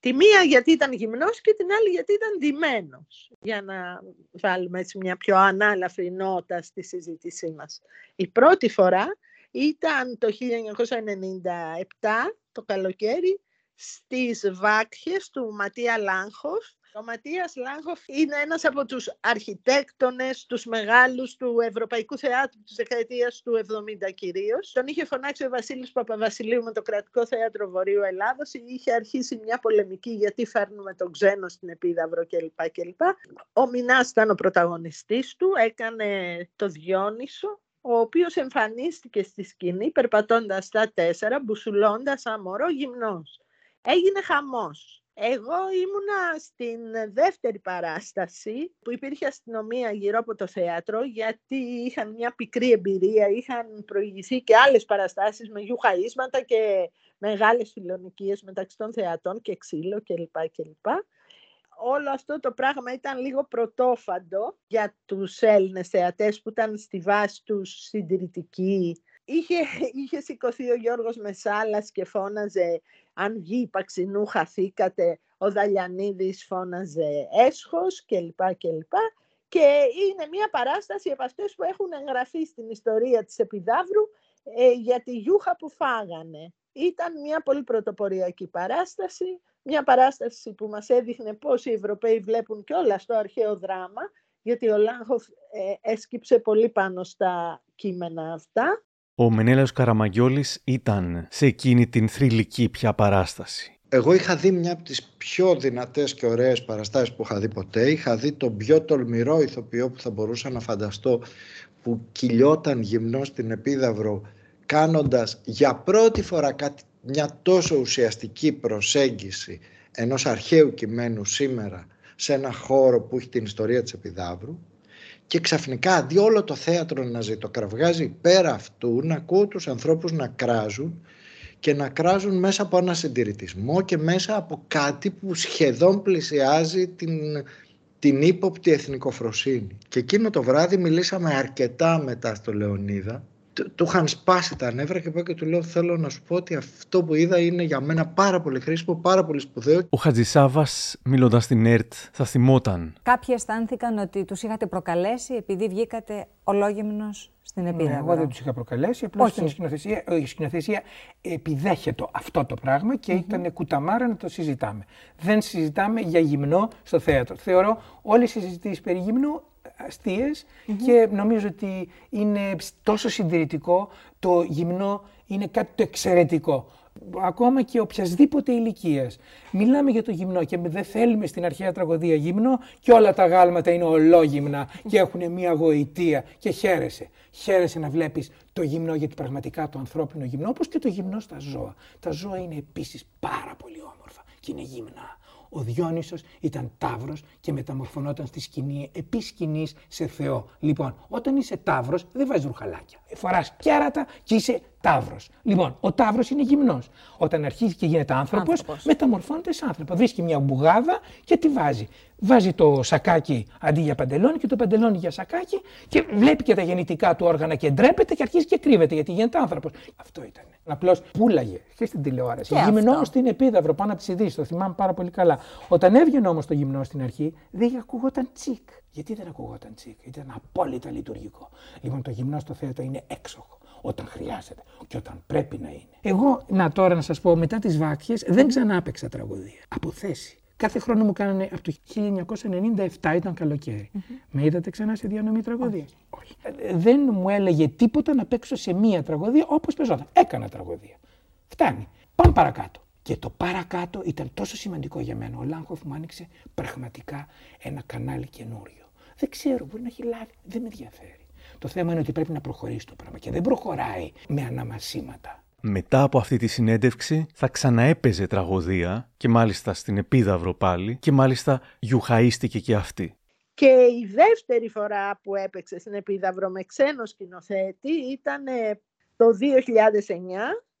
Τη μία γιατί ήταν γυμνός και την άλλη γιατί ήταν ντυμένος. Για να βάλουμε έτσι μια πιο ανάλαφρη νότα στη συζήτησή μας. Η πρώτη φορά ήταν το 1997, το καλοκαίρι, στις Βάκχες του Ματία Λάγχοφ ο Ματίας Λάγχοφ είναι ένας από τους αρχιτέκτονες, τους μεγάλους του Ευρωπαϊκού Θεάτρου της δεκαετίας του 70 κυρίως. Τον είχε φωνάξει ο Βασίλης Παπαβασιλείου με το Κρατικό Θέατρο Βορείου Ελλάδος. Είχε αρχίσει μια πολεμική γιατί φέρνουμε τον ξένο στην Επίδαυρο κλπ. κλπ. Ο Μινάς ήταν ο πρωταγωνιστής του, έκανε το Διόνυσο ο οποίος εμφανίστηκε στη σκηνή περπατώντας τα τέσσερα, μπουσουλώντας αμορό γυμνός. Έγινε χαμός. Εγώ ήμουνα στην δεύτερη παράσταση που υπήρχε αστυνομία γύρω από το θέατρο γιατί είχαν μια πικρή εμπειρία, είχαν προηγηθεί και άλλες παραστάσεις με γιουχαίσματα και μεγάλες φιλονικίες μεταξύ των θεατών και ξύλο κλπ. κλπ. Όλο αυτό το πράγμα ήταν λίγο πρωτόφαντο για τους Έλληνες θεατές που ήταν στη βάση τους συντηρητικοί είχε, είχε σηκωθεί ο Γιώργος Μεσάλας και φώναζε «Αν βγει Παξινού χαθήκατε», ο Δαλιανίδης φώναζε «Έσχος» κλπ. κλπ. Και είναι μια παράσταση από αυτές που έχουν εγγραφεί στην ιστορία της Επιδαύρου ε, για τη γιούχα που φάγανε. Ήταν μια πολύ πρωτοποριακή παράσταση, μια παράσταση που μας έδειχνε πώς οι Ευρωπαίοι βλέπουν και όλα στο αρχαίο δράμα, γιατί ο Λάγχοφ ε, έσκυψε πολύ πάνω στα κείμενα αυτά. Ο Μενέλαος Καραμαγιόλης ήταν σε εκείνη την θρηλυκή πια παράσταση. Εγώ είχα δει μια από τις πιο δυνατές και ωραίες παραστάσεις που είχα δει ποτέ. Είχα δει τον πιο τολμηρό ηθοποιό που θα μπορούσα να φανταστώ που κυλιόταν γυμνός στην Επίδαυρο κάνοντας για πρώτη φορά κάτι, μια τόσο ουσιαστική προσέγγιση ενός αρχαίου κειμένου σήμερα σε ένα χώρο που έχει την ιστορία της Επιδαύρου και ξαφνικά αντί όλο το θέατρο να ζητοκραυγάζει πέρα αυτού να ακούω τους ανθρώπους να κράζουν και να κράζουν μέσα από ένα συντηρητισμό και μέσα από κάτι που σχεδόν πλησιάζει την, την ύποπτη εθνικοφροσύνη. Και εκείνο το βράδυ μιλήσαμε αρκετά μετά στο Λεωνίδα του είχαν σπάσει τα νεύρα και πάω και του λέω θέλω να σου πω ότι αυτό που είδα είναι για μένα πάρα πολύ χρήσιμο, πάρα πολύ σπουδαίο. Ο Χατζησάβα, μιλώντας στην ΕΡΤ, θα θυμόταν. Κάποιοι αισθάνθηκαν ότι τους είχατε προκαλέσει επειδή βγήκατε ολόγυμνος στην επίδαυρο. Ναι, εγώ δεν τους είχα προκαλέσει. Απλώ η σκηνοθεσία, η σκηνοθεσία επιδέχεται αυτό το πράγμα και mm-hmm. ήταν κουταμάρα να το συζητάμε. Δεν συζητάμε για γυμνό στο θέατρο. Θεωρώ όλες οι συζητήσεις περί γυμνού αστειες και νομίζω ότι είναι τόσο συντηρητικό το γυμνό είναι κάτι το εξαιρετικό. Ακόμα και οποιασδήποτε ηλικίας. Μιλάμε για το γυμνό και δεν θέλουμε στην αρχαία τραγωδία γυμνό και όλα τα γάλματα είναι ολόγυμνα και έχουν μια γοητεία και χαίρεσαι. Χαίρεσαι να βλέπεις το γυμνό γιατί πραγματικά το ανθρώπινο γυμνό όπως και το γυμνό στα ζώα. Τα ζώα είναι επίσης πάρα πολύ όμορφα και είναι γυμνά. Ο Διόνυσος ήταν τάβρος και μεταμορφωνόταν στη σκηνή επί σκηνής σε Θεό. Λοιπόν, όταν είσαι τάβρος δεν βάζεις ρουχαλάκια. Φοράς κέρατα και είσαι Ταύρος. Λοιπόν, ο Ταύρος είναι γυμνός. Όταν αρχίζει και γίνεται άνθρωπος, μεταμορφώνεται σε άνθρωπο. Βρίσκει μια μπουγάδα και τη βάζει. Βάζει το σακάκι αντί για παντελόνι και το παντελόνι για σακάκι και βλέπει και τα γεννητικά του όργανα και ντρέπεται και αρχίζει και κρύβεται γιατί γίνεται άνθρωπος. Αυτό ήταν. Απλώς πούλαγε και στην τηλεόραση. Και γυμνός στην επίδαυρο πάνω από τις ειδήσεις. Το θυμάμαι πάρα πολύ καλά. Όταν έβγαινε όμως το γυμνό στην αρχή, δεν ακούγονταν τσικ. Γιατί δεν ακούγονταν τσικ, ήταν απόλυτα λειτουργικό. Λοιπόν, το γυμνό στο θέατρο είναι έξοχο όταν χρειάζεται και όταν πρέπει να είναι. Εγώ, να τώρα να σας πω, μετά τις βάκχες δεν ξανά έπαιξα τραγωδία. Από θέση. Κάθε χρόνο μου κάνανε από το 1997 ήταν καλοκαίρι. Mm-hmm. Με είδατε ξανά σε διανομή τραγωδία; Όχι. Ε, δεν μου έλεγε τίποτα να παίξω σε μία τραγωδία όπως παίζονταν. Έκανα τραγωδία. Φτάνει. Πάμε παρακάτω. Και το παρακάτω ήταν τόσο σημαντικό για μένα. Ο Λάγχοφ μου άνοιξε πραγματικά ένα κανάλι καινούριο. Δεν ξέρω, μπορεί να έχει λάβει. Δεν με ενδιαφέρει. Το θέμα είναι ότι πρέπει να προχωρήσει το πράγμα και δεν προχωράει με αναμασίματα. Μετά από αυτή τη συνέντευξη θα ξαναέπαιζε τραγωδία και μάλιστα στην Επίδαυρο πάλι και μάλιστα γιουχαίστηκε και αυτή. Και η δεύτερη φορά που έπαιξε στην Επίδαυρο με ξένο σκηνοθέτη ήταν το 2009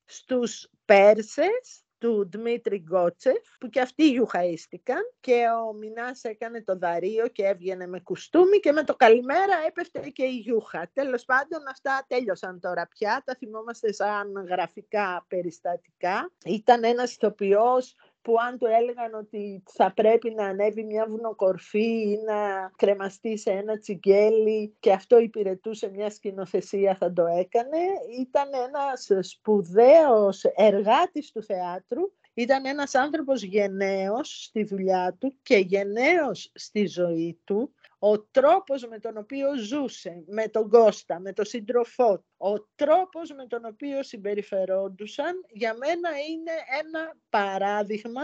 στους Πέρσες του Δημήτρη Γκότσεφ, που και αυτοί γιουχαίστηκαν και ο Μινάς έκανε το δαρείο και έβγαινε με κουστούμι και με το καλημέρα έπεφτε και η γιούχα. Τέλος πάντων αυτά τέλειωσαν τώρα πια, τα θυμόμαστε σαν γραφικά περιστατικά. Ήταν ένας ηθοποιός που αν του έλεγαν ότι θα πρέπει να ανέβει μια βουνοκορφή ή να κρεμαστεί σε ένα τσιγκέλι και αυτό υπηρετούσε μια σκηνοθεσία θα το έκανε. Ήταν ένας σπουδαίος εργάτης του θεάτρου ήταν ένας άνθρωπος γενναίος στη δουλειά του και γενναίος στη ζωή του ο τρόπος με τον οποίο ζούσε με τον Κώστα, με τον σύντροφό του, ο τρόπος με τον οποίο συμπεριφερόντουσαν, για μένα είναι ένα παράδειγμα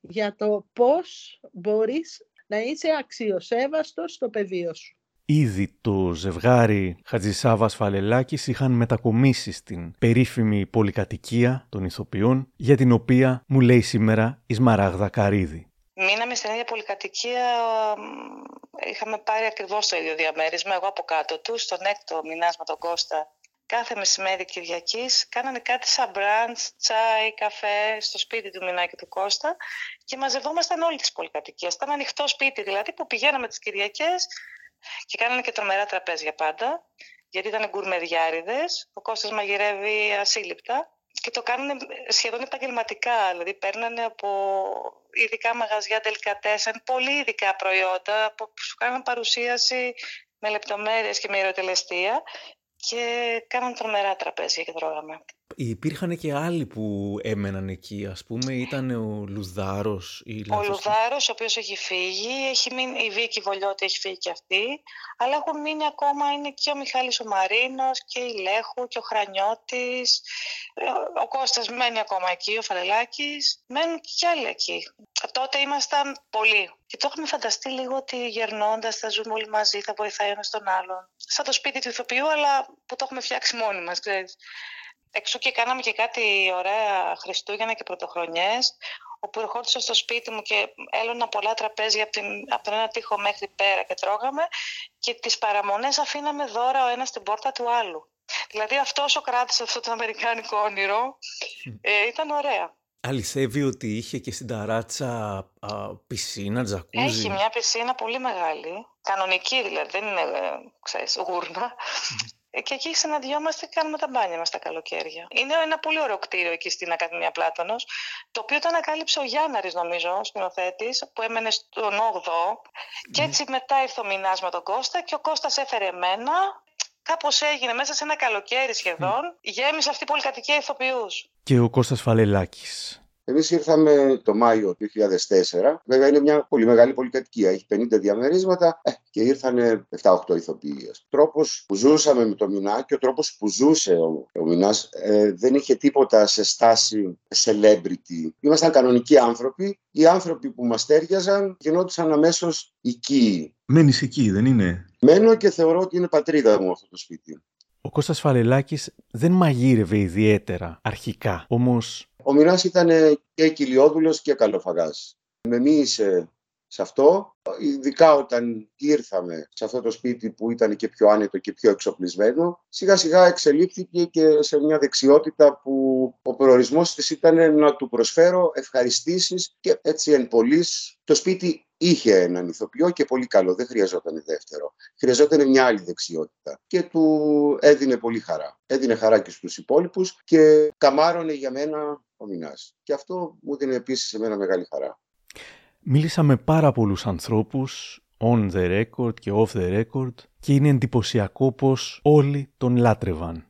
για το πώς μπορείς να είσαι αξιοσέβαστος στο πεδίο σου. Ήδη το ζευγάρι Χατζησάβας Φαλελάκης είχαν μετακομίσει στην περίφημη πολυκατοικία των ηθοποιών για την οποία μου λέει σήμερα η Σμαράγδα Καρίδη. Μείναμε στην ίδια πολυκατοικία, είχαμε πάρει ακριβώς το ίδιο διαμέρισμα, εγώ από κάτω τους, στον έκτο μηνάς με τον Κώστα. Κάθε μεσημέρι Κυριακής κάνανε κάτι σαν μπραντς, τσάι, καφέ στο σπίτι του Μινά και του Κώστα και μαζευόμασταν όλοι τις πολυκατοικίες. Ήταν ανοιχτό σπίτι δηλαδή που πηγαίναμε τις Κυριακές και κάνανε και τρομερά τραπέζια πάντα γιατί ήταν γκουρμεδιάριδες, ο Κώστας μαγειρεύει ασύλληπτα και το κάνουν σχεδόν επαγγελματικά. Δηλαδή παίρνανε από ειδικά μαγαζιά τελικατέσεν, πολύ ειδικά προϊόντα που σου κάνουν παρουσίαση με λεπτομέρειες και με ιεροτελεστία και κάναμε τρομερά τραπέζια και τρώγαμε. Υπήρχαν και άλλοι που έμεναν εκεί, ας πούμε, ήταν ο Λουδάρος ή Ο Λουδάρος, ο οποίος έχει φύγει, έχει μείνει, η Βίκη Βολιώτη έχει φύγει και αυτή, αλλά έχουν μείνει ακόμα, είναι και ο Μιχάλης ο Μαρίνος και η Λέχου και ο Χρανιώτης, ο Κώστας μένει ακόμα εκεί, ο Φαλελάκης, μένουν και άλλοι εκεί. Τότε ήμασταν πολλοί. Και το έχουμε φανταστεί λίγο ότι γερνώντας θα ζούμε όλοι μαζί, θα βοηθάει ένας τον άλλον. Σαν το σπίτι του ηθοποιού, αλλά που το έχουμε φτιάξει μόνοι μας, ξέρεις. Εξού και κάναμε και κάτι ωραία Χριστούγεννα και Πρωτοχρονιές, όπου ερχόντουσα στο σπίτι μου και έλωνα πολλά τραπέζια από, την, από τον ένα τοίχο μέχρι πέρα και τρώγαμε και τις παραμονές αφήναμε δώρα ο ένας στην πόρτα του άλλου. Δηλαδή αυτός όσο κράτησε αυτό το αμερικάνικο όνειρο ε, ήταν ωραία. Αληθεύει ότι είχε και στην ταράτσα α, πισίνα, τζακούζι. Έχει μια πισίνα πολύ μεγάλη, κανονική δηλαδή, δεν είναι, ε, ξέρεις, γούρνα. Ε, και εκεί συναντιόμαστε και κάνουμε τα μπάνια μας τα καλοκαίρια. Είναι ένα πολύ ωραίο κτίριο εκεί στην Ακαδημία Πλάτωνος, το οποίο το ανακάλυψε ο Γιάνναρης νομίζω, ο σκηνοθέτης, που έμενε στον 8ο. Και έτσι μετά ήρθε ο Μινάς με τον Κώστα και ο Κώστας έφερε εμένα. Κάπως έγινε μέσα σε ένα καλοκαίρι σχεδόν, γέμισε αυτή η πολυκατοικία ηθοποιούς. Και ο Κώστας Φαλελάκης. Εμείς ήρθαμε το Μάιο του 2004. Βέβαια είναι μια πολύ μεγάλη πολυκατοικία. Έχει 50 διαμερίσματα ε, και ήρθαν 7-8 ηθοποιοί. Ο τρόπος που ζούσαμε με το Μινά και ο τρόπος που ζούσε ο, ο Μινάς ε, δεν είχε τίποτα σε στάση celebrity. Ήμασταν κανονικοί άνθρωποι. Οι άνθρωποι που μας τέριαζαν γινόντουσαν αμέσως οικοί. Μένεις εκεί, δεν είναι; Μένω και θεωρώ ότι είναι πατρίδα μου αυτό το σπίτι. Ο Κώστας Φαλελάκης δεν μαγείρευε ιδιαίτερα αρχικά, όμως ο Μινάς ήταν και κοιλιόδουλος και καλοφαγάς. Με μίλησε σε αυτό, ειδικά όταν ήρθαμε σε αυτό το σπίτι που ήταν και πιο άνετο και πιο εξοπλισμένο, σιγά σιγά εξελίχθηκε και σε μια δεξιότητα που ο προορισμός της ήταν να του προσφέρω ευχαριστήσεις και έτσι εν πολλής το σπίτι είχε έναν ηθοποιό και πολύ καλό, δεν χρειαζόταν δεύτερο. Χρειαζόταν μια άλλη δεξιότητα και του έδινε πολύ χαρά. Έδινε χαρά και στους υπόλοιπους και καμάρωνε για μένα ο Μινάς. Και αυτό μου δίνει επίσης εμένα μεγάλη χαρά. Μίλησα με πάρα πολλούς ανθρώπους, on the record και off the record, και είναι εντυπωσιακό πως όλοι τον λάτρευαν.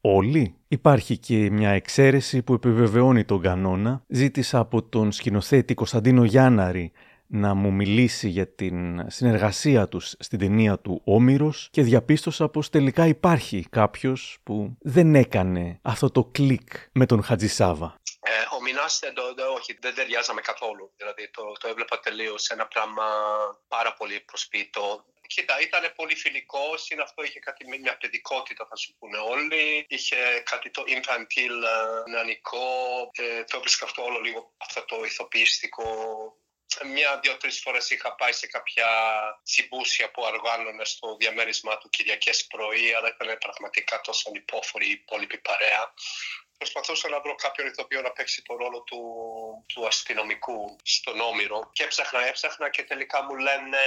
Όλοι. Υπάρχει και μια εξαίρεση που επιβεβαιώνει τον κανόνα. Ζήτησα από τον σκηνοθέτη Κωνσταντίνο Γιάνναρη να μου μιλήσει για την συνεργασία τους στην ταινία του Όμηρος και διαπίστωσα πως τελικά υπάρχει κάποιος που δεν έκανε αυτό το κλικ με τον Χατζησάβα. Ε, ο Μινάς δεν, όχι, δεν ταιριάζαμε καθόλου. Δηλαδή το, το έβλεπα τελείως ένα πράγμα πάρα πολύ προσπίτο. Κοίτα, ήταν πολύ φιλικό, είναι αυτό, είχε κάτι, μια παιδικότητα θα σου πούνε όλοι. Είχε κάτι το infantile, ε, νεανικό. Ε, το έβρισκα αυτό όλο λίγο αυτό το ηθοποιηστικό μια-δύο-τρει φορές είχα πάει σε κάποια συμπούσια που αργάνωνε στο διαμέρισμά του Κυριακές πρωί, αλλά ήταν πραγματικά τόσο ανυπόφορη η υπόλοιπη παρέα προσπαθούσα να βρω κάποιον ηθοποιό να παίξει το ρόλο του, του αστυνομικού στον Όμηρο και έψαχνα, έψαχνα και τελικά μου λένε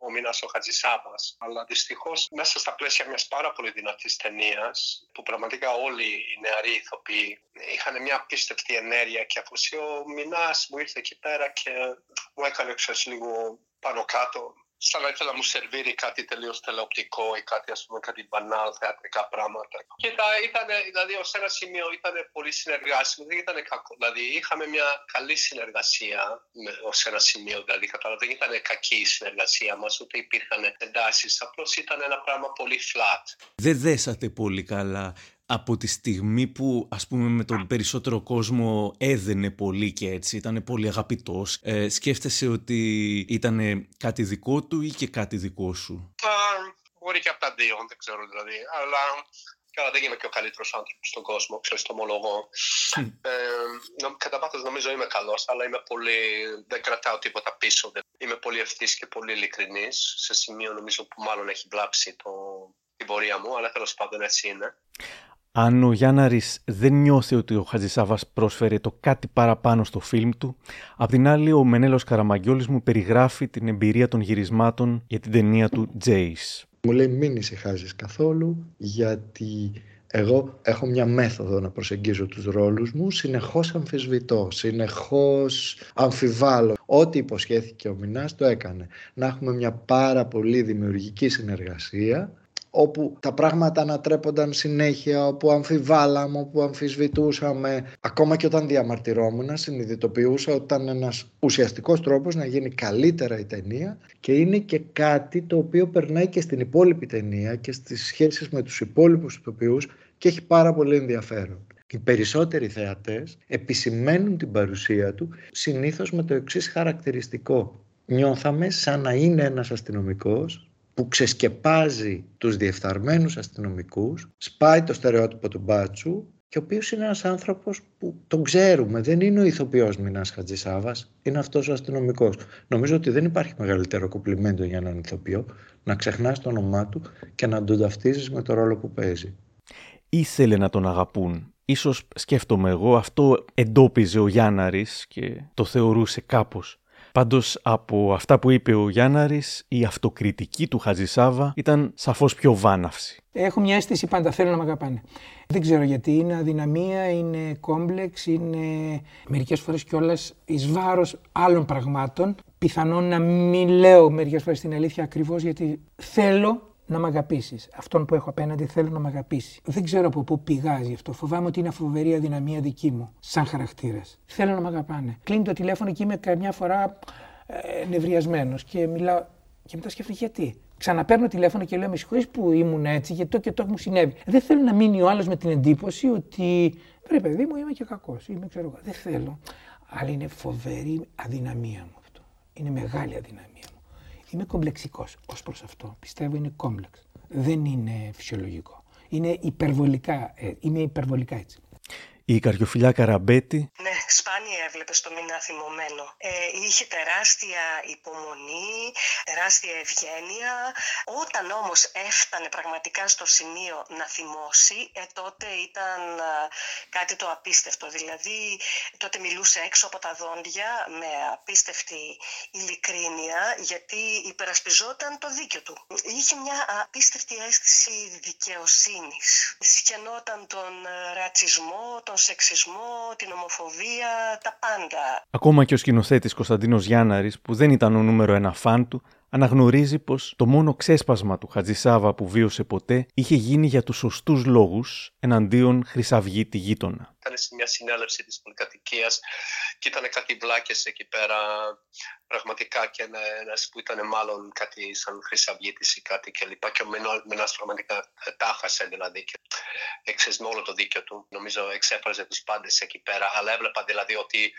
ο Μίνας ο Χατζησάβας. Αλλά δυστυχώς μέσα στα πλαίσια μιας πάρα πολύ δυνατής ταινίας, που πραγματικά όλοι οι νεαροί ηθοποιοί είχαν μια απίστευτη ενέργεια και αφού ο Μινάς μου ήρθε εκεί πέρα και μου έκανε ξέρεις λίγο πάνω κάτω σαν να ήθελα να μου σερβίρει κάτι τελείως τηλεοπτικό ή κάτι, ας πούμε, κάτι μπανάλ θεατρικά πράγματα. Και ήταν, δηλαδή, ως ένα σημείο ήταν πολύ συνεργάσιμο, δεν ήταν κακό. Δηλαδή, είχαμε μια καλή συνεργασία ως ένα σημείο, δηλαδή, κατάλαβα, δεν ήταν κακή η συνεργασία μας, ούτε υπήρχαν εντάσεις. Απλώς ήταν ένα πράγμα πολύ flat. Δεν δέσατε πολύ καλά από τη στιγμή που ας πούμε με τον περισσότερο κόσμο έδαινε πολύ και έτσι, ήταν πολύ αγαπητός, ε, σκέφτεσαι ότι ήταν κάτι δικό του ή και κάτι δικό σου; μπορεί και από τα δύο, δεν ξέρω δηλαδή, αλλά Καλά, δεν είμαι και ο καλύτερος άνθρωπος στον κόσμο, ξέρω, το ομολογώ. ε, κατά βάθο νομίζω είμαι καλός, αλλά είμαι πολύ, δεν κρατάω τίποτα πίσω. Είμαι πολύ ευθύς και πολύ ειλικρινής, σε σημείο νομίζω που μάλλον έχει βλάψει το, την πορεία μου, αλλά τέλος πάντων έτσι είναι αν ο Γιάνναρης δεν νιώθει ότι ο Χατζησάβας πρόσφερε το κάτι παραπάνω στο φιλμ του, απ' την άλλη ο Μενέλος Καραμαγκιόλης μου περιγράφει την εμπειρία των γυρισμάτων για την ταινία του «Jace». Μου λέει μην ησυχάζεις καθόλου γιατί εγώ έχω μια μέθοδο να προσεγγίζω τους ρόλους μου, συνεχώς αμφισβητώ, συνεχώς αμφιβάλλω. Ό,τι υποσχέθηκε ο Μινάς το έκανε. Να έχουμε μια πάρα πολύ δημιουργική συνεργασία όπου τα πράγματα ανατρέπονταν συνέχεια, όπου αμφιβάλαμε, όπου αμφισβητούσαμε. Ακόμα και όταν διαμαρτυρόμουν, συνειδητοποιούσα ότι ήταν ένας ουσιαστικός τρόπος να γίνει καλύτερα η ταινία και είναι και κάτι το οποίο περνάει και στην υπόλοιπη ταινία και στις σχέσεις με τους υπόλοιπους ηθοποιούς και έχει πάρα πολύ ενδιαφέρον. Οι περισσότεροι θεατές επισημαίνουν την παρουσία του συνήθως με το εξής χαρακτηριστικό. Νιώθαμε σαν να είναι ένας αστυνομικός που ξεσκεπάζει τους διεφθαρμένους αστυνομικούς, σπάει το στερεότυπο του μπάτσου και ο οποίος είναι ένας άνθρωπος που τον ξέρουμε, δεν είναι ο ηθοποιός Μινάς Χατζησάβας, είναι αυτός ο αστυνομικός. Νομίζω ότι δεν υπάρχει μεγαλύτερο κομπλιμέντο για έναν ηθοποιό να ξεχνάς το όνομά του και να τον ταυτίζεις με το ρόλο που παίζει. Ήθελε να τον αγαπούν. Ίσως σκέφτομαι εγώ, αυτό εντόπιζε ο Γιάνναρης και το θεωρούσε κάπως Πάντως από αυτά που είπε ο Γιάνναρης, η αυτοκριτική του Χατζησάβα ήταν σαφώς πιο βάναυση. Έχω μια αίσθηση πάντα θέλω να με αγαπάνε. Δεν ξέρω γιατί είναι αδυναμία, είναι κόμπλεξ, είναι μερικές φορές κιόλας εις βάρος άλλων πραγμάτων. Πιθανόν να μην λέω μερικές φορές την αλήθεια ακριβώς γιατί θέλω να με αγαπήσεις. Αυτόν που έχω απέναντι θέλω να με αγαπήσει. Δεν ξέρω από πού πηγάζει αυτό. Φοβάμαι ότι είναι φοβερή αδυναμία δική μου, σαν χαρακτήρας. Θέλω να με αγαπάνε. Κλείνει το τηλέφωνο και είμαι καμιά φορά ε, νευριασμένος και μιλάω. Και μετά σκέφτομαι γιατί; Ξαναπαίρνω τηλέφωνο και λέω Με συγχωρείς που ήμουν έτσι, γιατί το και το μου συνέβη. Δεν θέλω να μείνει ο άλλος με την εντύπωση ότι. Βρε, παιδί μου, είμαι και κακός. Είμαι, ξέρω Δεν θέλω. Αλλά είναι φοβερή αδυναμία μου αυτό. Είναι μεγάλη αδυναμία. Είμαι κομπλεξικός ως προς αυτό. Πιστεύω είναι κόμπλεξ. Δεν είναι φυσιολογικό. Είναι υπερβολικά, ε, είμαι υπερβολικά έτσι. Η καριοφιλιά Καραμπέτη. Ναι, σπάνια έβλεπες το μήνα θυμωμένο. Ε, είχε τεράστια υπομονή, τεράστια ευγένεια. Όταν όμως έφτανε πραγματικά στο σημείο να θυμώσει, ε, τότε ήταν κάτι το απίστευτο. Δηλαδή, τότε μιλούσε έξω από τα δόντια με απίστευτη ειλικρίνεια, γιατί υπερασπιζόταν το δίκιο του. Είχε μια απίστευτη αίσθηση δικαιοσύνης. Σχαινόταν τον ρατσισμό, τον τον σεξισμό, την ομοφοβία, τα πάντα. Ακόμα και ο σκηνοθέτης Κωνσταντίνος Γιάνναρης, που δεν ήταν ο νούμερο ένα φαν του, αναγνωρίζει πως το μόνο ξέσπασμα του Χατζησάβα που βίωσε ποτέ είχε γίνει για τους σωστούς λόγους εναντίον Χρυσαυγήτη γείτονα. Ήταν σε μια συνέλευση της πολυκατοικίας και ήταν κάτι βλάκες εκεί πέρα πραγματικά και ένα που ήταν μάλλον κάτι σαν χρυσαυγήτη ή κάτι κλπ. Και ο Μενάς πραγματικά τα χάσε δηλαδή και εξαίσθησε όλο το δίκιο του. Νομίζω εξέφραζε τους πάντες εκεί πέρα. Αλλά έβλεπα δηλαδή ότι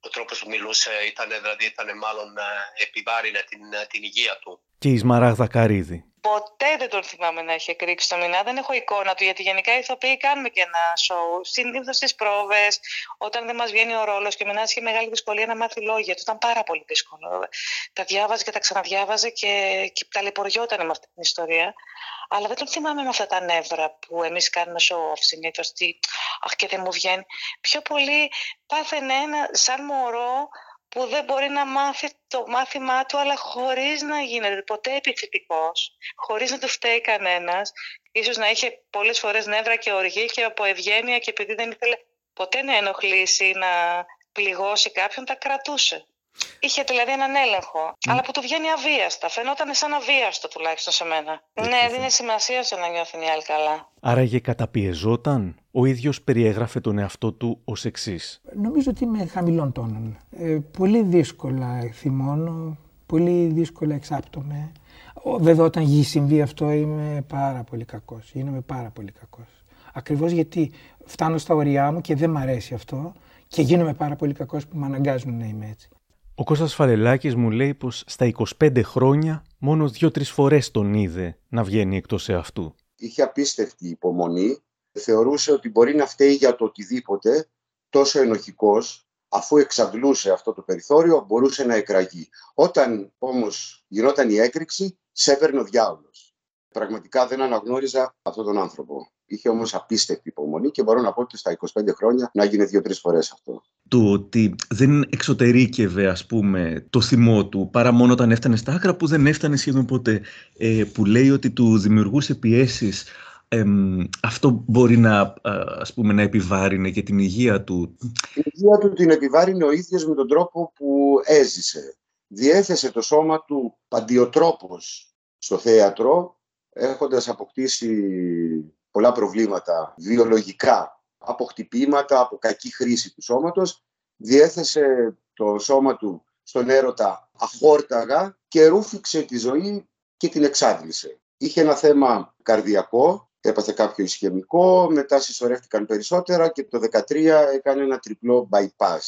ο τρόπος που μιλούσε ήταν, δηλαδή, ήταν μάλλον ε, επιβάρυνε την, ε, την υγεία του. Και η Σμαράγδα Καρίδη. Ποτέ δεν τον θυμάμαι να έχει εκρήξει το μηνά. Δεν έχω εικόνα του, γιατί γενικά οι ηθοποιοί κάνουμε και ένα σοου. Συνήθως στις πρόβες, όταν δεν μας βγαίνει ο ρόλος και ο Μινά είχε μεγάλη δυσκολία να μάθει λόγια του. Ήταν πάρα πολύ δύσκολο. Τα διάβαζε και τα ξαναδιάβαζε και, και ταλαιπωριόταν με αυτή την ιστορία. Αλλά δεν τον θυμάμαι με αυτά τα νεύρα που εμείς κάνουμε show off συνήθως. Αχ, και δεν μου βγαίνει. Πιο πολύ πάθαινε ένα σαν μωρό που δεν μπορεί να μάθει το μάθημά του, αλλά χωρίς να γίνεται ποτέ επιθετικός, χωρίς να του φταίει κανένας. Ίσως να είχε πολλές φορές νεύρα και οργή και από ευγένεια και επειδή δεν ήθελε ποτέ να ενοχλήσει, να πληγώσει κάποιον, τα κρατούσε. Είχε δηλαδή έναν έλεγχο, αλλά που του βγαίνει αβίαστα. Φαινόταν σαν αβίαστο τουλάχιστον σε μένα. Ναι, δίνει σημασία στο να νιώθουν οι άλλοι καλά. Άραγε καταπιεζόταν. Ο ίδιος περιέγραφε τον εαυτό του ως εξής. Νομίζω ότι είμαι χαμηλών τόνων. Ε, πολύ δύσκολα θυμώνω, πολύ δύσκολα εξάπτομαι. Βέβαια όταν γη συμβεί αυτό είμαι πάρα πολύ κακός. Γίνομαι πάρα πολύ κακός. Ακριβώς γιατί φτάνω στα ωριά μου και δεν μ' αρέσει αυτό και γίνομαι πάρα πολύ κακός που με αναγκάζουν να είμαι έτσι. Ο Κώστας Φαρελάκης μου λέει πως στα 25 χρόνια μόνος δύο-τρεις φορές τον είδε να βγαίνει εκτός εαυτού. Είχε απίστευτη υπομονή. Θεωρούσε ότι μπορεί να φταίει για το οτιδήποτε τόσο ενοχικός αφού εξαντλούσε αυτό το περιθώριο μπορούσε να εκραγεί. Όταν όμως γινόταν η έκρηξη σέβερνε ο διάολος. Πραγματικά δεν αναγνώριζα αυτόν τον άνθρωπο. Είχε όμως απίστευτη υπομονή και μπορώ να πω ότι στα 25 χρόνια να γίνει δύο-τρεις φορές αυτό. Το ότι δεν εξωτερήκευε, ας πούμε, το θυμό του παρά μόνο όταν έφτανε στα άκρα που δεν έφτανε σχεδόν ποτέ. Ε, που λέει ότι του δημιουργούσε πιέσεις. Ε, αυτό μπορεί να, ας πούμε, να επιβάρυνε και την υγεία του. Την υγεία του την επιβάρυνε ο ίδιος με τον τρόπο που έζησε. Διέθεσε το σώμα του παντιοτρόπος στο θέατρο έχοντας αποκτήσει πολλά προβλήματα βιολογικά, από χτυπήματα, από κακή χρήση του σώματος, διέθεσε το σώμα του στον έρωτα αχόρταγα και ρούφηξε τη ζωή και την εξάντλησε. Είχε ένα θέμα καρδιακό, έπαθε κάποιο ισχυμικό, μετά συσσωρεύτηκαν περισσότερα και το 2013 έκανε ένα τριπλό bypass.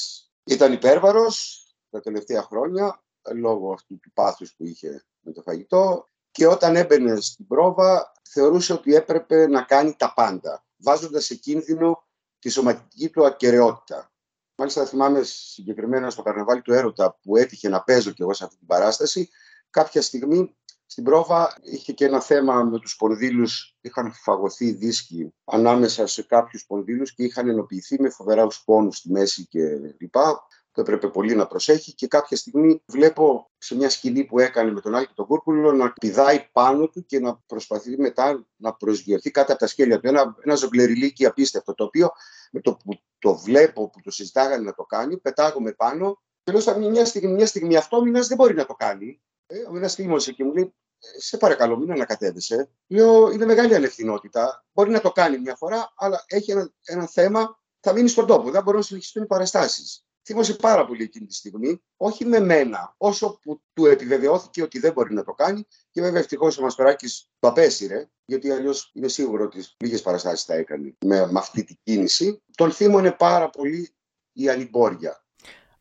Ήταν υπέρβαρος τα τελευταία χρόνια, λόγω αυτού του πάθους που είχε με το φαγητό και όταν έμπαινε στην πρόβα θεωρούσε ότι έπρεπε να κάνει τα πάντα, βάζοντας σε κίνδυνο τη σωματική του ακαιρεότητα. Μάλιστα θυμάμαι συγκεκριμένα στο καρναβάλι του Έρωτα που έτυχε να παίζω κι εγώ σε αυτή την παράσταση, κάποια στιγμή στην πρόβα είχε και ένα θέμα με τους σπονδύλους, είχαν φαγωθεί δίσκοι ανάμεσα σε κάποιους σπονδύλους και είχαν ενοποιηθεί με φοβερά πόνους στη μέση και λοιπά που έπρεπε πολύ να προσέχει και κάποια στιγμή βλέπω σε μια σκηνή που έκανε με τον Άλκη τον Κούρκουλο να πηδάει πάνω του και να προσπαθεί μετά να προσγειωθεί κάτω από τα σκέλια του. Ένα, ένα ζογκλεριλίκι απίστευτο το οποίο με το που το βλέπω που το συζητάγανε να το κάνει πετάγομαι πάνω και λέω μια στιγμή, μια στιγμή αυτό μήνας δεν μπορεί να το κάνει. Ε, ο Μίνας θύμωσε και μου λέει σε παρακαλώ, μην ανακατεύεσαι. Λέω, είναι μεγάλη ανευθυνότητα. Μπορεί να το κάνει μια φορά, αλλά έχει ένα, ένα θέμα, θα μείνει στον τόπο. Δεν μπορούν να συνεχιστούν οι παραστάσεις θύμωσε πάρα πολύ εκείνη τη στιγμή, όχι με μένα, όσο που του επιβεβαιώθηκε ότι δεν μπορεί να το κάνει. Και βέβαια ευτυχώς ο Μασπεράκη το απέσυρε, γιατί αλλιώς είναι σίγουρο ότι λίγες παραστάσεις θα έκανε με, με αυτή την κίνηση. Τον θύμωνε πάρα πολύ η ανυμπόρια.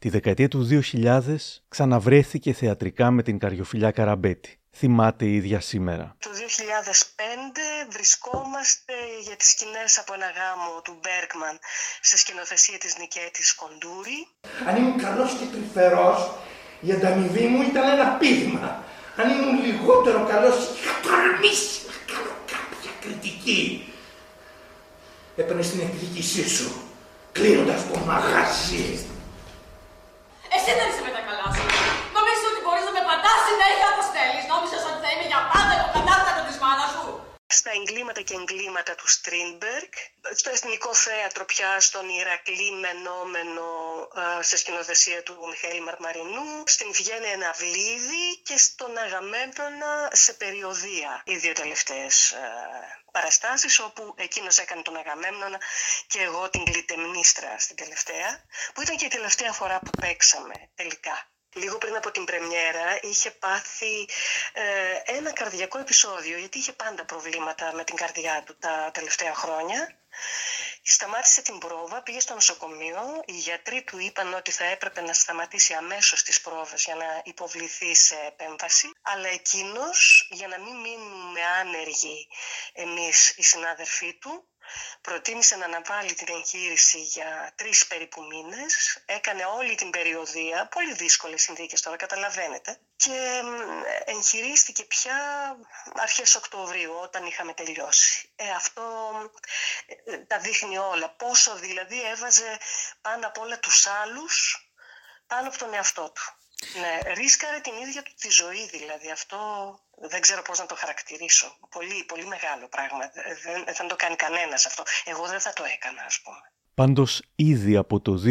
Τη δεκαετία του 2000 ξαναβρέθηκε θεατρικά με την Καριοφιλιά Καραμπέτη θυμάται η ίδια σήμερα. Το 2005 βρισκόμαστε για τις σκηνές από ένα γάμο του Μπέρκμαν σε σκηνοθεσία της Νικέτης Κοντούρη. Αν ήμουν καλός και τρυφερός, η ανταμοιβή μου ήταν ένα πείγμα. Αν ήμουν λιγότερο καλός, είχα τολμήσει να κάνω κάποια κριτική. Έπαιρνες στην εκδίκησή σου, κλείνοντας το μαγαζί. Εσύ δεν είσαι με τα καλά σου. Νομίζω ότι μπορείς να με πατάς συνέχεια όπως θέλεις. Νόμιζες ότι θα είμαι για πάντα υποκατάστατο της μάνας σου στα εγκλήματα και εγκλήματα του Στρίνμπεργκ, στο Εθνικό Θέατρο πια στον Ηρακλή Μενόμενο σε σκηνοθεσία του Μιχαήλ Μαρμαρινού, στην Βιέννη Εναυλίδη και στον Αγαμέντονα σε περιοδία. Οι δύο τελευταίες παραστάσεις όπου εκείνος έκανε τον Αγαμέμνονα και εγώ την Κλητεμνίστρα στην τελευταία, που ήταν και η τελευταία φορά που παίξαμε τελικά λίγο πριν από την πρεμιέρα είχε πάθει ε, ένα καρδιακό επεισόδιο γιατί είχε πάντα προβλήματα με την καρδιά του τα τελευταία χρόνια. Σταμάτησε την πρόβα, πήγε στο νοσοκομείο. Οι γιατροί του είπαν ότι θα έπρεπε να σταματήσει αμέσως τις πρόβες για να υποβληθεί σε επέμβαση. Αλλά εκείνος, για να μην μείνουμε άνεργοι εμείς οι συνάδελφοί του, προτίμησε να αναβάλει την εγχείρηση για τρεις περίπου μήνες, έκανε όλη την περιοδία, πολύ δύσκολες συνθήκες τώρα, καταλαβαίνετε, και εγχειρίστηκε πια αρχές Οκτωβρίου, όταν είχαμε τελειώσει. Ε, αυτό ε, τα δείχνει όλα. Πόσο δηλαδή έβαζε πάνω απ' όλα τους άλλους πάνω από τον εαυτό του. Ναι, ρίσκαρε την ίδια του τη ζωή δηλαδή. Αυτό δεν ξέρω πώς να το χαρακτηρίσω. Πολύ, πολύ μεγάλο πράγμα. Δεν, δεν το κάνει κανένας αυτό. Εγώ δεν θα το έκανα ας πούμε. Πάντως ήδη από το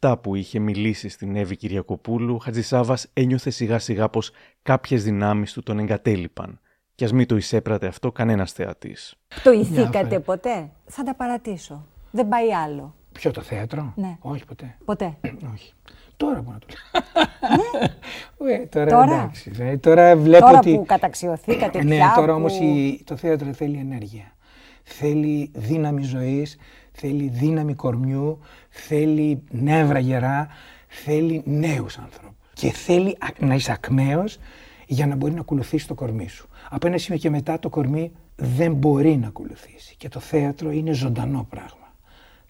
2007 που είχε μιλήσει στην Εύη Κυριακοπούλου, ο Χατζησάβας ένιωθε σιγά σιγά πως κάποιες δυνάμεις του τον εγκατέλειπαν. Κι ας μην το εισέπρατε αυτό κανένας θεατής. Το ηθήκατε ποτέ; Θα τα παρατήσω. Δεν πάει άλλο. Ποιο το θέατρο; Ναι. Όχι ποτέ. Ποτέ. [CLEARS THROAT] Όχι. Τώρα μπορώ να το λέω. ναι. [LAUGHS] τώρα, τώρα, εντάξει. Ε, τώρα βλέπω τώρα ότι... που καταξιωθήκατε ναι, πια. τώρα που... όμως η... το θέατρο θέλει ενέργεια. Θέλει δύναμη ζωής, θέλει δύναμη κορμιού, θέλει νεύρα γερά, θέλει νέους ανθρώπους. Και θέλει να είσαι ακμαίος για να μπορεί να ακολουθήσει το κορμί σου. Από ένα σημείο και μετά το κορμί δεν μπορεί να ακολουθήσει. Και το θέατρο είναι ζωντανό πράγμα.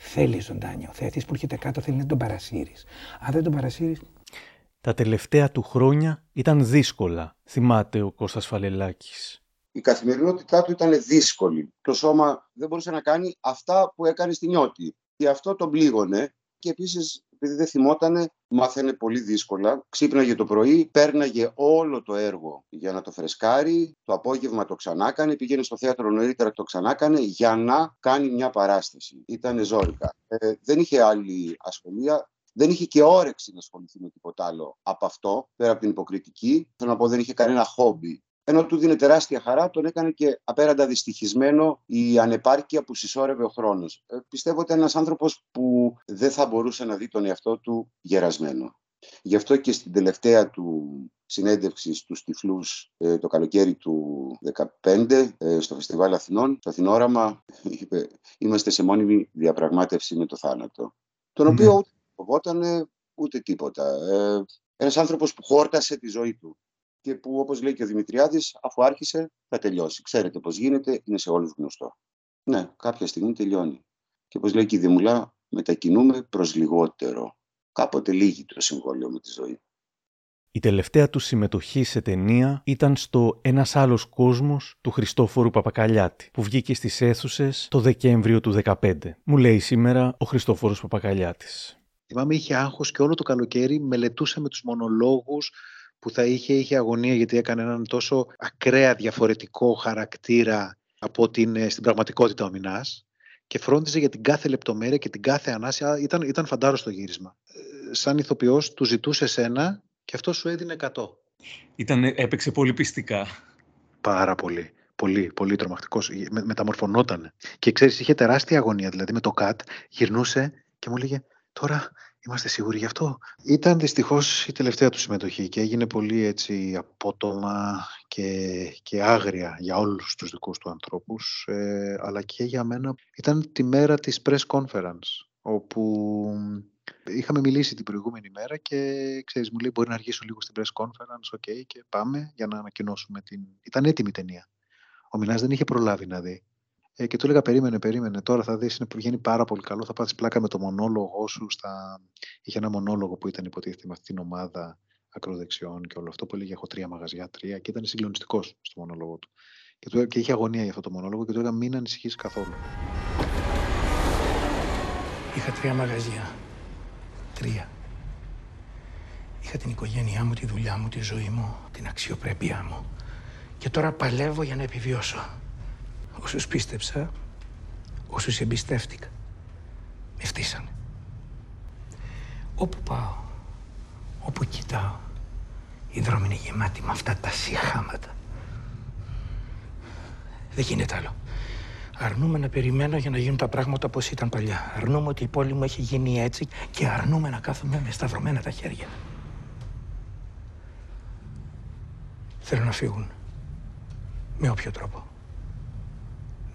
Θέλει ζωντάνιο. Ο θεατής που έρχεται κάτω θέλει να τον παρασύρεις. Αν δεν τον παρασύρει. Τα τελευταία του χρόνια ήταν δύσκολα, θυμάται ο Κώστας Φαλελάκης. Η καθημερινότητά του ήταν δύσκολη. Το σώμα δεν μπορούσε να κάνει αυτά που έκανε στη νιώτη. Και αυτό τον πλήγωνε. Και επίσης επειδή δεν θυμότανε, μάθαινε πολύ δύσκολα. Ξύπναγε το πρωί, πέρναγε όλο το έργο για να το φρεσκάρει. Το απόγευμα το ξανάκανε, πήγαινε στο θέατρο νωρίτερα το ξανάκανε για να κάνει μια παράσταση. Ήταν ζώρικα. Ε, δεν είχε άλλη ασχολία. Δεν είχε και όρεξη να ασχοληθεί με τίποτα άλλο από αυτό, πέρα από την υποκριτική. Θέλω να πω, δεν είχε κανένα χόμπι ενώ του δίνει τεράστια χαρά, τον έκανε και απέραντα δυστυχισμένο η ανεπάρκεια που συσσόρευε ο χρόνος. Ε, πιστεύω ότι είναι ένας άνθρωπος που δεν θα μπορούσε να δει τον εαυτό του γερασμένο. Γι' αυτό και στην τελευταία του συνέντευξη στους τυφλούς ε, το καλοκαίρι του 2015 ε, στο Φεστιβάλ Αθηνών, στο Αθηνόραμα, είπε «Είμαστε σε μόνιμη διαπραγμάτευση με το θάνατο». Τον οποίο ναι. ούτε φοβόταν ούτε τίποτα. Ε, ένας άνθρωπος που χόρτασε τη ζωή του και που όπως λέει και ο Δημητριάδης αφού άρχισε θα τελειώσει. Ξέρετε πώς γίνεται, είναι σε όλους γνωστό. Ναι, κάποια στιγμή τελειώνει. Και όπως λέει και η Δημουλά, μετακινούμε προς λιγότερο. Κάποτε λύγει το συμβόλαιο με τη ζωή. Η τελευταία του συμμετοχή σε ταινία ήταν στο ένας άλλος κόσμος» του Χριστόφορου Παπακαλιάτη, που βγήκε στις αίθουσες το Δεκέμβριο του 2015. Μου λέει σήμερα ο Χριστόφορος Παπακαλιάτης. Θυμάμαι είχε άγχος και όλο το καλοκαίρι μελετούσα με τους μονολόγους που θα είχε, είχε αγωνία γιατί έκανε έναν τόσο ακραία διαφορετικό χαρακτήρα από την, στην πραγματικότητα ο Μινάς και φρόντιζε για την κάθε λεπτομέρεια και την κάθε ανάσια. Ήταν, ήταν φαντάρο στο γύρισμα. Ε, σαν ηθοποιός του ζητούσε σένα και αυτό σου έδινε 100. Ήταν, έπαιξε πολύ πιστικά. Πάρα πολύ. Πολύ, πολύ τρομακτικός. Με, μεταμορφωνόταν. Και ξέρεις, είχε τεράστια αγωνία. Δηλαδή με το ΚΑΤ γυρνούσε και μου έλεγε Τώρα είμαστε σίγουροι γι' αυτό; Ήταν δυστυχώς η τελευταία του συμμετοχή και έγινε πολύ έτσι απότομα και, και άγρια για όλους τους δικούς του ανθρώπους, ε, αλλά και για μένα. Ήταν τη μέρα της press conference, όπου είχαμε μιλήσει την προηγούμενη μέρα και ξέρεις, μου λέει μπορεί να αργήσω λίγο στην press conference, ok, και πάμε για να ανακοινώσουμε την... Ήταν έτοιμη η ταινία. Ο Μινάς δεν είχε προλάβει να δει. Ε, και του έλεγα περίμενε, περίμενε, τώρα θα δεις, είναι, βγαίνει πάρα πολύ καλό, θα πάθεις πλάκα με το μονόλογο σου. Στα... Είχε ένα μονόλογο που ήταν υποτίθεται με αυτήν την ομάδα ακροδεξιών και όλο αυτό που έλεγε έχω τρία μαγαζιά, τρία και ήταν συγκλονιστικός στο μονόλογο του. Και, του, και είχε αγωνία για αυτό το μονόλογο και του έλεγα μην ανησυχείς καθόλου. Είχα τρία μαγαζιά. Τρία. Είχα την οικογένειά μου, τη δουλειά μου, τη ζωή μου, την αξιοπρέπειά μου. Και τώρα παλεύω για να επιβιώσω. Όσους πίστεψα, όσους εμπιστεύτηκα, με φτύσανε. Όπου πάω, όπου κοιτάω, η δρόμη είναι γεμάτη με αυτά τα συχάματα. Δεν γίνεται άλλο. Αρνούμε να περιμένω για να γίνουν τα πράγματα όπως ήταν παλιά. Αρνούμε ότι η πόλη μου έχει γίνει έτσι και αρνούμε να κάθομαι με σταυρωμένα τα χέρια. Θέλω να φύγουν. Με όποιο τρόπο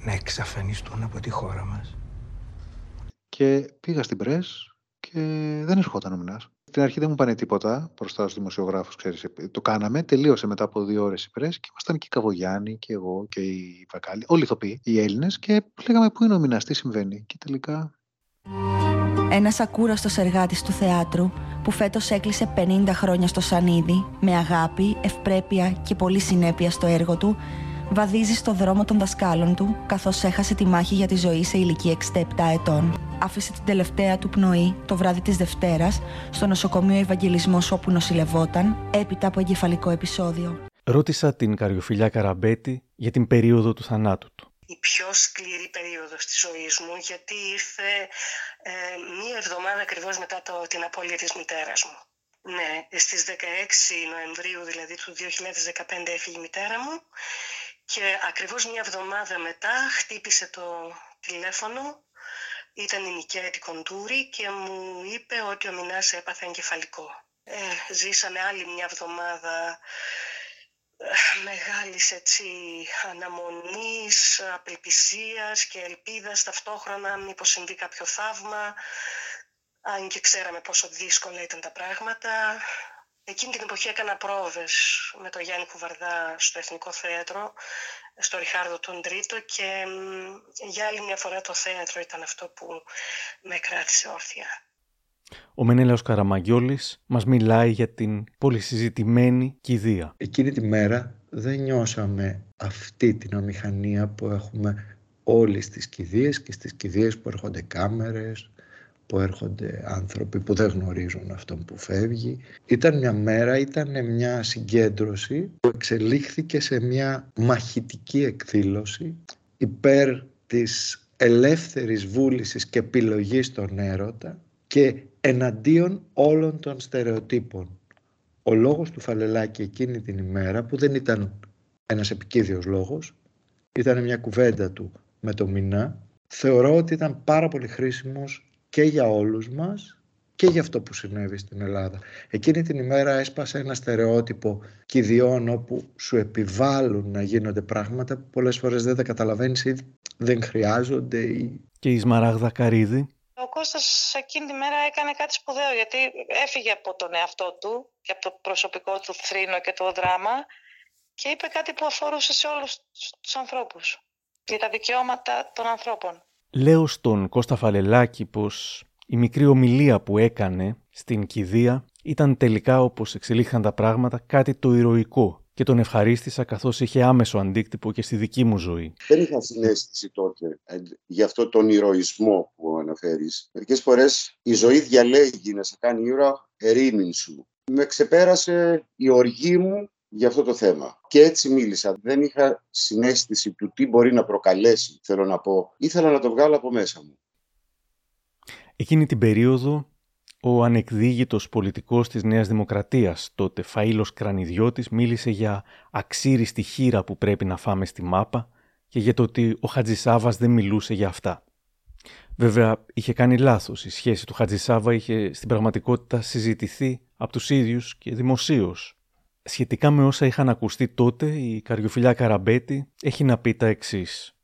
να εξαφανιστούν από τη χώρα μας. Και πήγα στην πρέσ και δεν ερχόταν ο Μινάς. Στην αρχή δεν μου πάνε τίποτα μπροστά στους δημοσιογράφους, ξέρεις. Το κάναμε, τελείωσε μετά από δύο ώρες η πρέσ και ήμασταν και η Καβογιάννη και εγώ και η Βακάλη, όλοι οι ηθοποιοί, οι Έλληνες και λέγαμε πού είναι ο Μινάς, τι συμβαίνει. Και τελικά... Ένας ακούραστος εργάτης του θεάτρου που φέτος έκλεισε 50 χρόνια στο Σανίδι με αγάπη, ευπρέπεια και πολύ συνέπεια στο έργο του βαδίζεις στο δρόμο των δασκάλων του, καθώς έχασε τη μάχη για τη ζωή σε ηλικία 67 ετών. Άφησε την τελευταία του πνοή το βράδυ της Δευτέρας στο νοσοκομείο Ευαγγελισμός όπου νοσηλευόταν, έπειτα από εγκεφαλικό επεισόδιο. Ρώτησα την Καριοφιλιά Καραμπέτη για την περίοδο του θανάτου του. Η πιο σκληρή περίοδος της ζωής μου, γιατί ήρθε ε, μία εβδομάδα ακριβώς μετά το, την απώλεια της μητέρας μου. Ναι, στις 16 Νοεμβρίου δηλαδή του 2015 έφυγε η μητέρα μου και ακριβώς μια εβδομάδα μετά χτύπησε το τηλέφωνο, ήταν η Νικέτη Κοντούρη και μου είπε ότι ο Μινάς έπαθε εγκεφαλικό. Ε, ζήσαμε άλλη μια εβδομάδα ε, μεγάλης έτσι αναμονής, απελπισίας και ελπίδας ταυτόχρονα μήπως συμβεί κάποιο θαύμα αν και ξέραμε πόσο δύσκολα ήταν τα πράγματα Εκείνη την εποχή έκανα πρόβες με τον Γιάννη Κουβαρδά στο Εθνικό Θέατρο, στο Ριχάρδο τον Τρίτο και για άλλη μια φορά το θέατρο ήταν αυτό που με κράτησε όρθια. Ο Μενέλαος Καραμαγκιόλης μας μιλάει για την πολυσυζητημένη κηδεία. Εκείνη τη μέρα δεν νιώσαμε αυτή την αμηχανία που έχουμε όλες στις κηδείες και στις κηδείες που έρχονται κάμερες, που έρχονται άνθρωποι που δεν γνωρίζουν αυτόν που φεύγει. Ήταν μια μέρα, ήταν μια συγκέντρωση που εξελίχθηκε σε μια μαχητική εκδήλωση υπέρ της ελεύθερης βούλησης και επιλογής των έρωτα και εναντίον όλων των στερεοτύπων. Ο λόγος του Φαλελάκη εκείνη την ημέρα που δεν ήταν ένας επικίδιος λόγος. Ήταν μια κουβέντα του με το Μινά. Θεωρώ ότι ήταν πάρα πολύ χρήσιμος και για όλους μας και για αυτό που συνέβη στην Ελλάδα. Εκείνη την ημέρα έσπασε ένα στερεότυπο κηδιών όπου σου επιβάλλουν να γίνονται πράγματα που πολλές φορές δεν τα καταλαβαίνεις ή δεν χρειάζονται. Ή... Και η Σμαράγδα Καρίδη. Ο Κώστας εκείνη τη μέρα έκανε κάτι σπουδαίο γιατί έφυγε από τον εαυτό του και από το προσωπικό του θρήνο και το δράμα και είπε κάτι που αφορούσε σε όλους τους ανθρώπους για τα δικαιώματα των ανθρώπων. Λέω στον Κώστα Φαλελάκη πως η μικρή ομιλία που έκανε στην κηδεία ήταν τελικά όπως εξελίχθηκαν τα πράγματα κάτι το ηρωικό και τον ευχαρίστησα καθώς είχε άμεσο αντίκτυπο και στη δική μου ζωή. Δεν είχα συνέστηση τότε ε, για αυτό τον ηρωισμό που αναφέρεις. Μερικές φορές η ζωή διαλέγει να σε κάνει ήρωα ερήμην σου. Με ξεπέρασε η οργή μου για αυτό το θέμα. Και έτσι μίλησα. Δεν είχα συνέστηση του τι μπορεί να προκαλέσει, θέλω να πω. Ήθελα να το βγάλω από μέσα μου. Εκείνη την περίοδο ο ανεκδίγητος πολιτικός της Νέας Δημοκρατίας, τότε Φαΐλος Κρανιδιώτης, μίλησε για αξίριστη χείρα που πρέπει να φάμε στη μάπα και για το ότι ο Χατζησάβας δεν μιλούσε για αυτά. Βέβαια, είχε κάνει λάθος. Η σχέση του Χατζησάβα είχε στην πραγματικότητα συζητηθεί από τους ίδιους και δημοσίως. Σχετικά με όσα είχαν ακουστεί τότε, η Καριοφιλιά Καραμπέτη έχει να πει τα εξής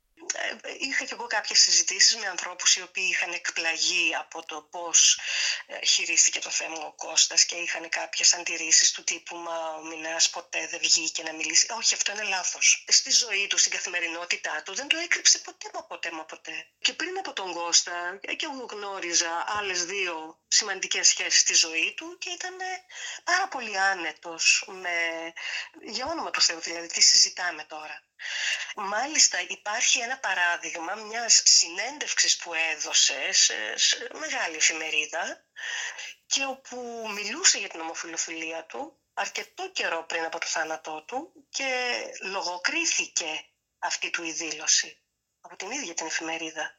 είχα και εγώ κάποιες συζητήσεις με ανθρώπους οι οποίοι είχαν εκπλαγεί από το πώς ε, χειρίστηκε το θέμα ο Κώστας και είχαν κάποιες αντιρρήσεις του τύπου «Μα ο Μινάς ποτέ δεν βγήκε να μιλήσει». Όχι, αυτό είναι λάθος. Στη ζωή του, στην καθημερινότητά του δεν το έκρυψε ποτέ μα ποτέ μα ποτέ. Και πριν από τον Κώστα και εγώ γνώριζα άλλες δύο σημαντικές σχέσεις στη ζωή του και ήταν πάρα πολύ άνετος με... για όνομα του Θεού δηλαδή, τι συζητάμε τώρα. Μάλιστα υπάρχει ένα παράδειγμα μιας συνέντευξης που έδωσε σε, μεγάλη εφημερίδα και όπου μιλούσε για την ομοφιλοφιλία του αρκετό καιρό πριν από το θάνατό του και λογοκρίθηκε αυτή του η δήλωση από την ίδια την εφημερίδα.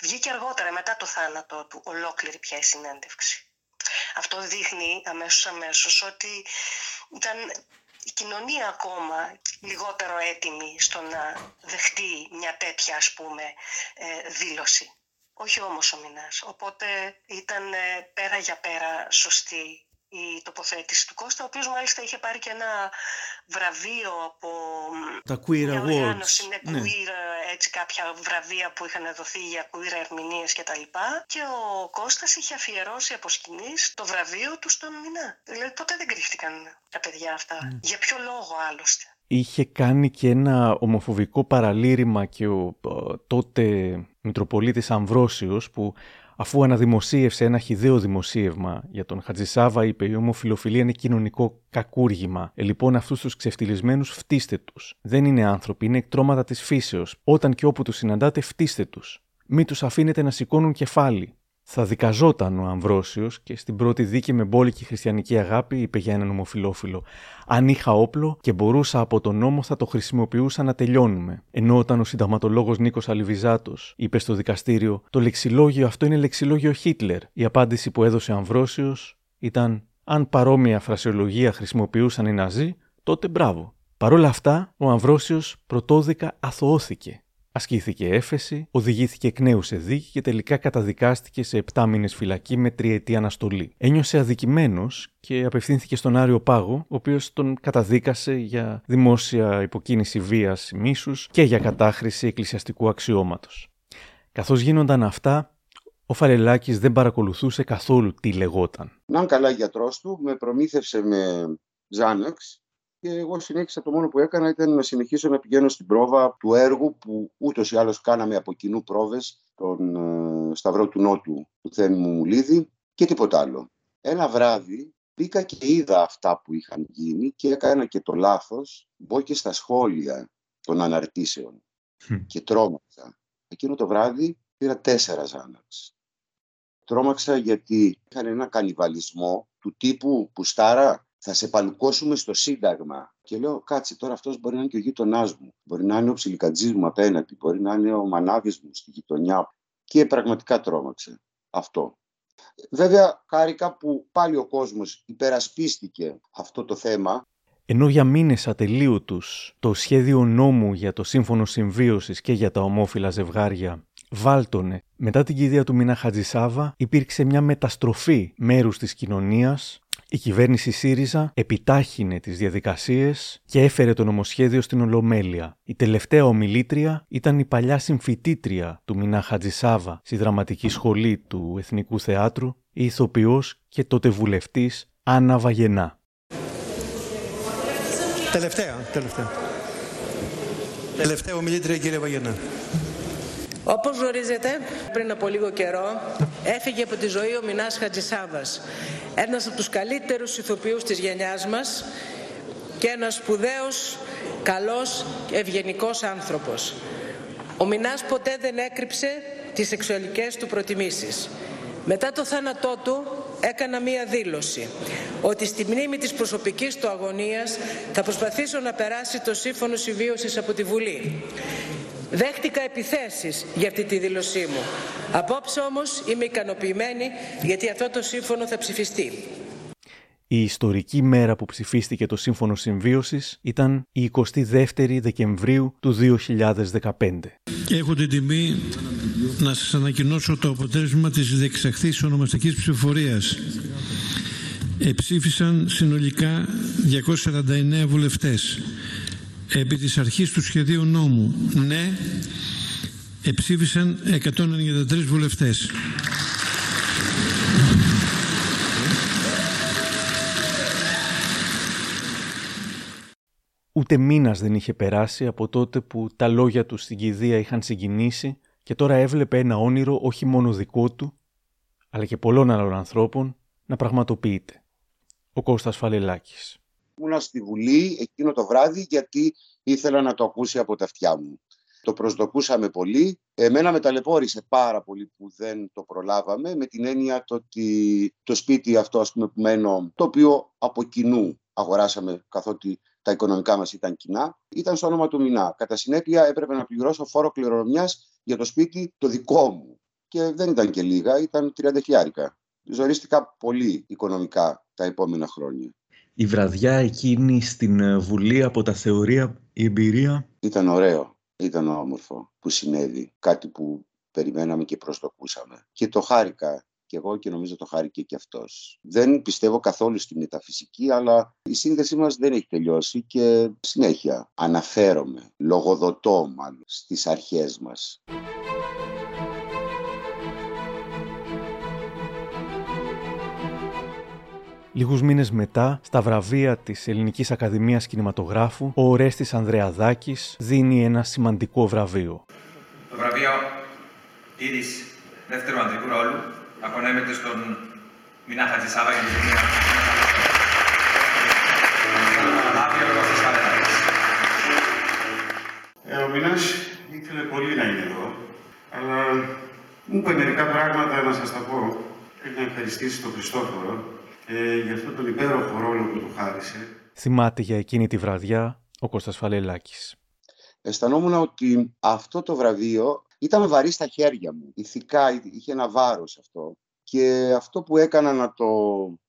Βγήκε αργότερα μετά το θάνατό του ολόκληρη πια η συνέντευξη. Αυτό δείχνει αμέσως αμέσως ότι ήταν η κοινωνία ακόμα λιγότερο έτοιμη στο να δεχτεί μια τέτοια ας πούμε ε, δήλωση. Όχι όμως ο Μινάς. Οπότε ήταν ε, πέρα για πέρα σωστή η τοποθέτηση του Κώστα, ο οποίος μάλιστα είχε πάρει και ένα βραβείο από τα Queer Awards. Ναι, ναι. queer, έτσι κάποια βραβεία που είχαν δοθεί για queer ερμηνείες και τα λοιπά και ο Κώστας είχε αφιερώσει από σκηνής το βραβείο του στον Μινά. Δηλαδή ποτέ δεν κρύφτηκαν τα παιδιά αυτά. Ναι. Για ποιο λόγο άλλωστε; Είχε κάνει και ένα ομοφοβικό παραλήρημα και ο τότε Μητροπολίτης Αμβρόσιος που Αφού αναδημοσίευσε ένα χιδαίο δημοσίευμα για τον Χατζησάβα, είπε: Η ομοφιλοφιλία είναι κοινωνικό κακούργημα. Ε, λοιπόν, αυτούς τους ξεφτυλισμένους φτύστε τους. Δεν είναι άνθρωποι, είναι εκτρώματα της φύσεως. Όταν και όπου τους συναντάτε, φτύστε τους. Μην τους αφήνετε να σηκώνουν κεφάλι θα δικαζόταν ο Αμβρόσιος και στην πρώτη δίκη με μπόλικη χριστιανική αγάπη είπε για έναν ομοφιλόφιλο «Αν είχα όπλο και μπορούσα από τον νόμο θα το χρησιμοποιούσα να τελειώνουμε». Ενώ όταν ο συνταγματολόγος Νίκος Αλιβιζάτος είπε στο δικαστήριο «Το λεξιλόγιο αυτό είναι λεξιλόγιο Χίτλερ». Η απάντηση που έδωσε ο Αμβρόσιος ήταν «Αν παρόμοια φρασιολογία χρησιμοποιούσαν οι Ναζί, τότε μπράβο». Παρ' όλα αυτά, ο Αμβρόσιος πρωτόδικα αθωώθηκε Ασκήθηκε έφεση, οδηγήθηκε εκ νέου σε δίκη και τελικά καταδικάστηκε σε 7 μήνες φυλακή με τριετή αναστολή. Ένιωσε αδικημένος και απευθύνθηκε στον Άριο Πάγο, ο οποίος τον καταδίκασε για δημόσια υποκίνηση βίας μίσους και για κατάχρηση εκκλησιαστικού αξιώματος. Καθώς γίνονταν αυτά, ο Φαρελάκης δεν παρακολουθούσε καθόλου τι λεγόταν. Να καλά γιατρός του, με προμήθευσε με Ζάναξ και εγώ συνέχισα το μόνο που έκανα ήταν να συνεχίσω να πηγαίνω στην πρόβα του έργου που ούτως ή άλλως κάναμε από κοινού πρόβες τον ε, Σταυρό του Νότου του Θέμη μου Λίδη και τίποτα άλλο. Ένα βράδυ μπήκα και είδα αυτά που είχαν γίνει και έκανα και το λάθος μπω και στα σχόλια των αναρτήσεων και τρόμαξα. Εκείνο το βράδυ πήρα τέσσερας Ζάναξ. Τρόμαξα γιατί είχαν ένα κανιβαλισμό του τύπου που στάρα θα σε παλουκώσουμε στο Σύνταγμα. Και λέω, κάτσε τώρα αυτός μπορεί να είναι και ο γείτονάς μου. Μπορεί να είναι ο ψιλικατζής μου απέναντι. Μπορεί να είναι ο μανάβη μου στη γειτονιά. Και πραγματικά τρόμαξε αυτό. Βέβαια, χάρηκα που πάλι ο κόσμος υπερασπίστηκε αυτό το θέμα. Ενώ για μήνες ατελείωτους το σχέδιο νόμου για το σύμφωνο συμβίωσης και για τα ομόφυλα ζευγάρια βάλτονε μετά την κηδεία του Μίνα Χατζησάβα υπήρξε μια μεταστροφή μέρους της κοινωνίας η κυβέρνηση ΣΥΡΙΖΑ επιτάχυνε τις διαδικασίες και έφερε το νομοσχέδιο στην Ολομέλεια. Η τελευταία ομιλήτρια ήταν η παλιά συμφιτήτρια του Μινά Χατζησάβα στη δραματική σχολή του Εθνικού Θεάτρου, η ηθοποιός και τότε βουλευτής Άννα Βαγενά. Τελευταία, τελευταία. Τελευταία ομιλήτρια κύριε Βαγενά. Όπως γνωρίζετε, πριν από λίγο καιρό έφυγε από τη ζωή ο Μινάς Χατζησάβας, ένας από τους καλύτερους ηθοποιούς της γενιάς μας και ένας σπουδαίος, καλός και ευγενικός άνθρωπος. Ο Μινάς ποτέ δεν έκρυψε τις σεξουαλικές του προτιμήσεις. Μετά το θάνατό του έκανα μία δήλωση ότι στη μνήμη της προσωπικής του αγωνίας θα προσπαθήσω να περάσει το σύμφωνο συμβίωσης από τη Βουλή. Δέχτηκα επιθέσεις για αυτή τη δήλωσή μου. Απόψε όμως είμαι ικανοποιημένη γιατί αυτό το σύμφωνο θα ψηφιστεί. Η ιστορική μέρα που ψηφίστηκε το Σύμφωνο Συμβίωσης ήταν η 22η Δεκεμβρίου του 2015. Έχω την τιμή να σας ανακοινώσω το αποτέλεσμα της διεξαχθής ονομαστικής ψηφοφορίας. Εψήφισαν συνολικά 249 βουλευτές επί της αρχής του σχεδίου νόμου ναι εψήφισαν 193 βουλευτές. Ούτε μήνας δεν είχε περάσει από τότε που τα λόγια τους στην κηδεία είχαν συγκινήσει και τώρα έβλεπε ένα όνειρο όχι μόνο δικό του, αλλά και πολλών άλλων ανθρώπων να πραγματοποιείται. Ο Κώστας Φαλελάκης ήμουνα στη Βουλή εκείνο το βράδυ γιατί ήθελα να το ακούσει από τα αυτιά μου. Το προσδοκούσαμε πολύ. Εμένα με ταλαιπώρησε πάρα πολύ που δεν το προλάβαμε με την έννοια το ότι το σπίτι αυτό ας πούμε, που μένω, το οποίο από κοινού αγοράσαμε καθότι τα οικονομικά μας ήταν κοινά, ήταν στο όνομα του Μινά. Κατά συνέπεια έπρεπε να πληρώσω φόρο κληρονομιάς για το σπίτι το δικό μου. Και δεν ήταν και λίγα, ήταν 30 χιλιάρικα. Ζορίστηκα πολύ οικονομικά τα επόμενα χρόνια η βραδιά εκείνη στην ε, Βουλή από τα θεωρία, η εμπειρία; Ήταν ωραίο, ήταν όμορφο που συνέβη, κάτι που περιμέναμε και προστοκούσαμε. Και το χάρηκα και εγώ και νομίζω το χάρηκε και αυτός. Δεν πιστεύω καθόλου στη μεταφυσική, αλλά η σύνδεσή μας δεν έχει τελειώσει και συνέχεια αναφέρομαι, λογοδοτώ μάλλον στις αρχές μας. Λίγους μήνες μετά, στα βραβεία της Ελληνικής Ακαδημίας Κινηματογράφου, ο Ορέστη Ανδρεαδάκης δίνει ένα σημαντικό βραβείο. Το βραβείο είδη δεύτερου ανδρικού ρόλου απονέμεται στον Μινά Χατζησάβα για την ταινία. Ε, ο Μινάς ήθελε πολύ να είναι εδώ, αλλά μου είπε μερικά πράγματα να σας τα πω. Πρέπει να ευχαριστήσει τον Χριστόφορο, ε, για αυτόν τον υπέροχο ρόλο που του χάρισε. Θυμάται για εκείνη τη βραδιά ο Κώστας Φαλελάκης. Αισθανόμουν ότι αυτό το βραβείο ήταν βαρύ στα χέρια μου. Ηθικά είχε ένα βάρος αυτό. Και αυτό που έκανα να το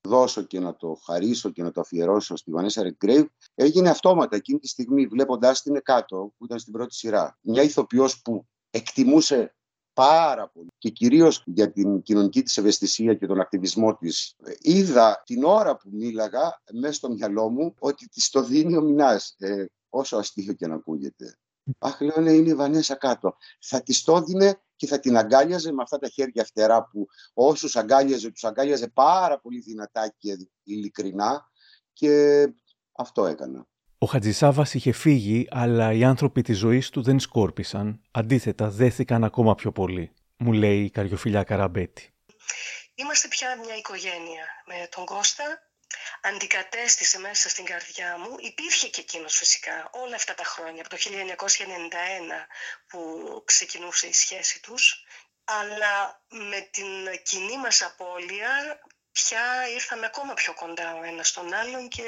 δώσω και να το χαρίσω και να το αφιερώσω στη Βανέσα Ρετγκρέιβ έγινε αυτόματα εκείνη τη στιγμή βλέποντάς την κάτω που ήταν στην πρώτη σειρά. Μια ηθοποιός που εκτιμούσε πάρα πολύ και κυρίως για την κοινωνική της ευαισθησία και τον ακτιβισμό της. Είδα την ώρα που μίλαγα μέσα στο μυαλό μου ότι της το δίνει ο Μινάς, ε, όσο αστείο και να ακούγεται. Αχ, λέω, ναι, είναι η Βανέσα κάτω. Θα της το δίνε και θα την αγκάλιαζε με αυτά τα χέρια φτερά που όσους αγκάλιαζε, τους αγκάλιαζε πάρα πολύ δυνατά και ειλικρινά και αυτό έκανα. Ο Χατζησάβα είχε φύγει, αλλά οι άνθρωποι της ζωής του δεν σκόρπισαν. Αντίθετα, δέθηκαν ακόμα πιο πολύ, μου λέει η Καριοφιλιά Καραμπέτη. Είμαστε πια μια οικογένεια με τον Κώστα. Αντικατέστησε μέσα στην καρδιά μου. Υπήρχε και εκείνος φυσικά όλα αυτά τα χρόνια, από το 1991 που ξεκινούσε η σχέση τους. Αλλά με την κοινή μας απώλεια πια ήρθαμε ακόμα πιο κοντά ο ένας στον άλλον και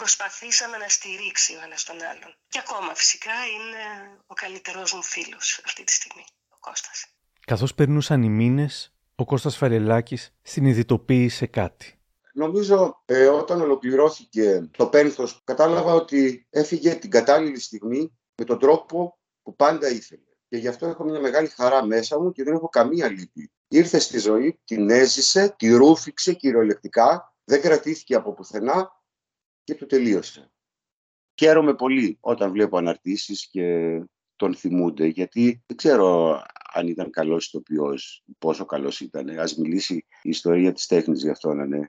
προσπαθήσαμε να στηρίξει ο ένας τον άλλον. Και ακόμα φυσικά είναι ο καλύτερός μου φίλος αυτή τη στιγμή, ο Κώστας. Καθώς περνούσαν οι μήνες, ο Κώστας Φαρελάκης συνειδητοποίησε κάτι. νομίζω ε, όταν ολοκληρώθηκε το πένθος κατάλαβα ότι έφυγε την κατάλληλη στιγμή με τον τρόπο που πάντα ήθελε. Και γι' αυτό έχω μια μεγάλη χαρά μέσα μου και δεν έχω καμία λύπη. Ήρθε στη ζωή, την έζησε, τη ρούφηξε κυριολεκτικά, δεν κρατήθηκε από πουθενά και το τελείωσε. Χαίρομαι πολύ όταν βλέπω αναρτήσεις και τον θυμούνται, γιατί δεν ξέρω αν ήταν καλός ηθοποιός, πόσο καλός ήταν. Ας μιλήσει η ιστορία της τέχνης γι' αυτό να ναι.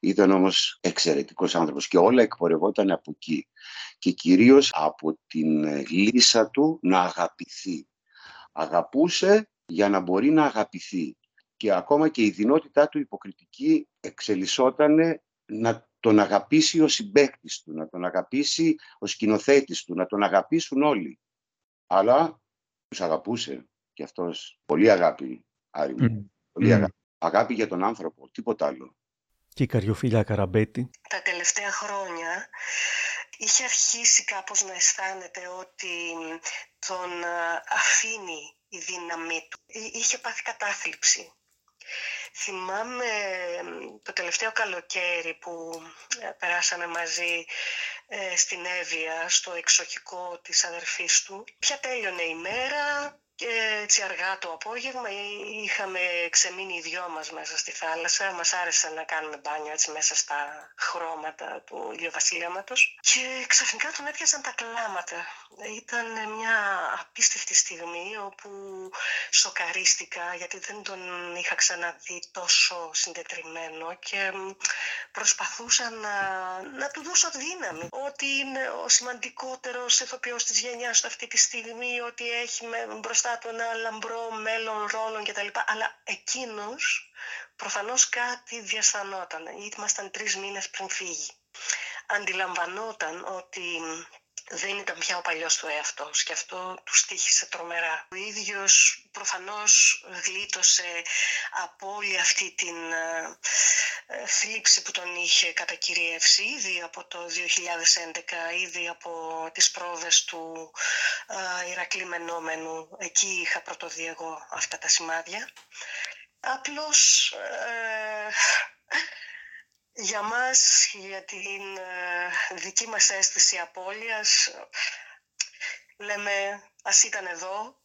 Ήταν όμως εξαιρετικός άνθρωπος και όλα εκπορευόταν από εκεί. Και κυρίως από την λύσα του να αγαπηθεί. Αγαπούσε για να μπορεί να αγαπηθεί. Και ακόμα και η δυνότητά του υποκριτική εξελισσόταν να τον αγαπήσει ο συμπαίκτης του, να τον αγαπήσει ο σκηνοθέτης του, να τον αγαπήσουν όλοι. Αλλά τους αγαπούσε και αυτός. Πολύ αγάπη, Άρη Πολύ αγάπη. Αγάπη για τον άνθρωπο, τίποτα άλλο. Και η Καριοφίλια Καραμπέτη. Τα τελευταία χρόνια είχε αρχίσει κάπως να αισθάνεται ότι τον αφήνει η δύναμή του. Είχε πάθει κατάθλιψη. Θυμάμαι το τελευταίο καλοκαίρι που ε, περάσαμε μαζί ε, στην Εύβοια, στο εξοχικό της αδερφής του. Πια τέλειωνε η μέρα, και έτσι αργά το απόγευμα είχαμε ξεμείνει οι δυο μας μέσα στη θάλασσα. Μας άρεσε να κάνουμε μπάνιο έτσι μέσα στα χρώματα του ηλιοβασιλέματος. Και ξαφνικά τον έπιασαν τα κλάματα. Ήταν μια απίστευτη στιγμή όπου σοκαρίστηκα γιατί δεν τον είχα ξαναδεί τόσο συντετριμένο και προσπαθούσα να, να του δώσω δύναμη. Ότι είναι ο σημαντικότερος ηθοποιός της γενιάς του αυτή τη στιγμή, ότι έχει μπροστά μπροστά του ένα λαμπρό μέλλον ρόλων κτλ. Αλλά εκείνος προφανώς κάτι διασθανόταν. Γιατί ήμασταν τρεις μήνες πριν φύγει. Αντιλαμβανόταν ότι δεν ήταν πια ο παλιός του εαυτός και αυτό του στήχησε τρομερά. Ο ίδιος προφανώς γλίτωσε από όλη αυτή την ε, ε, θλίψη που τον είχε κατακυριεύσει ήδη από το 2011, ήδη από τις πρόβες του ε, Ηρακλή Μενόμενου. Εκεί είχα πρωτοδεί εγώ αυτά τα σημάδια. Απλώς για μας, για την ε, δική μας αίσθηση απώλειας, λέμε ας ήταν εδώ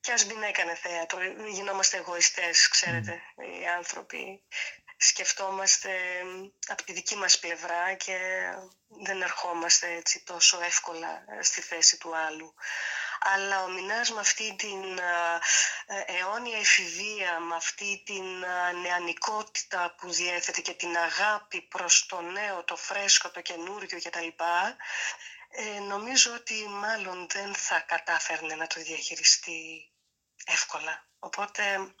και ας μην έκανε θέατρο. Γινόμαστε εγωιστές, ξέρετε, οι άνθρωποι. Σκεφτόμαστε από τη δική μας πλευρά και δεν ερχόμαστε έτσι τόσο εύκολα στη θέση του άλλου αλλά ο Μινάς με αυτή την ε, αιώνια εφηβεία, με αυτή την νεανικότητα που διέθετε και την αγάπη προς το νέο, το φρέσκο, το καινούριο κτλ. Ε, νομίζω ότι μάλλον δεν θα κατάφερνε να το διαχειριστεί εύκολα. Οπότε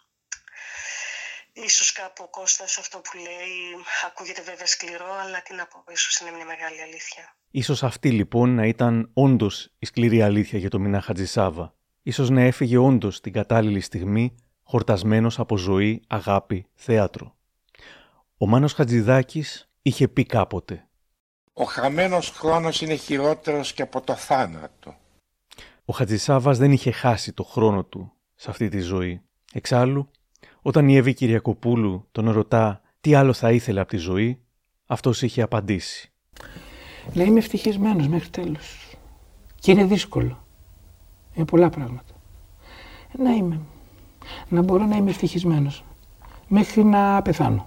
Ίσως κάπου ο Κώστας αυτό που λέει ακούγεται βέβαια σκληρό, αλλά τι να πω, ίσως είναι μια μεγάλη αλήθεια. Ίσως αυτή λοιπόν να ήταν όντως η σκληρή αλήθεια για το Μινά Χατζησάβα. Ίσως να έφυγε όντως την κατάλληλη στιγμή, χορτασμένος από ζωή, αγάπη, θέατρο. Ο Μάνος Χατζηδάκης είχε πει κάποτε «Ο χαμένος χρόνος είναι χειρότερος και από το θάνατο». Ο Χατζησάβας δεν είχε χάσει το χρόνο του σε αυτή τη ζωή. Εξάλλου, όταν η Εύη Κυριακοπούλου τον ρωτά τι άλλο θα ήθελε από τη ζωή, αυτός είχε απαντήσει. Να είμαι ευτυχισμένος μέχρι τέλος. Και είναι δύσκολο. Είναι πολλά πράγματα. Να είμαι. Να μπορώ να είμαι ευτυχισμένος. Μέχρι να πεθάνω.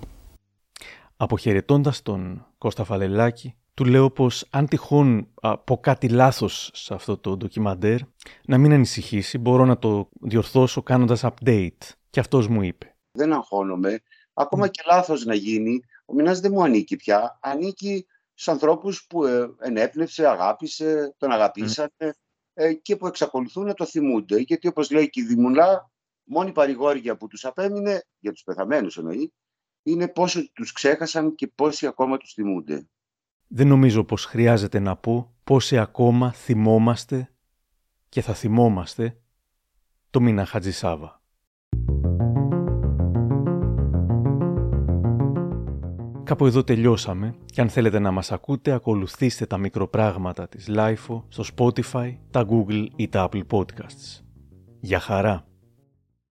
Αποχαιρετώντας τον Κώστα Φαλελάκη, του λέω πως αν τυχόν πω κάτι λάθος σε αυτό το ντοκιμαντέρ, να μην ανησυχήσει, μπορώ να το διορθώσω κάνοντας update. Και αυτός μου είπε. Δεν αγχώνομαι. Ακόμα και λάθος να γίνει, ο Μινάς δεν μου ανήκει πια. Ανήκει στους ανθρώπους που ε, ενέπνευσε, αγάπησε, τον αγαπήσανε ε, και που εξακολουθούν να το θυμούνται. Γιατί όπως λέει και η Δημουλά, μόνη παρηγόρια που τους απέμεινε, για τους πεθαμένους εννοεί, είναι πόσο τους ξέχασαν και πόσοι ακόμα τους θυμούνται. Δεν νομίζω πως χρειάζεται να πω πόσοι ακόμα θυμόμαστε και θα θυμόμαστε το Μίνα Χατζησάβα. Κάπου εδώ τελειώσαμε και αν θέλετε να μας ακούτε ακολουθήστε τα μικροπράγματα της LIFO στο Spotify, τα Google ή τα Apple Podcasts. Για χαρά!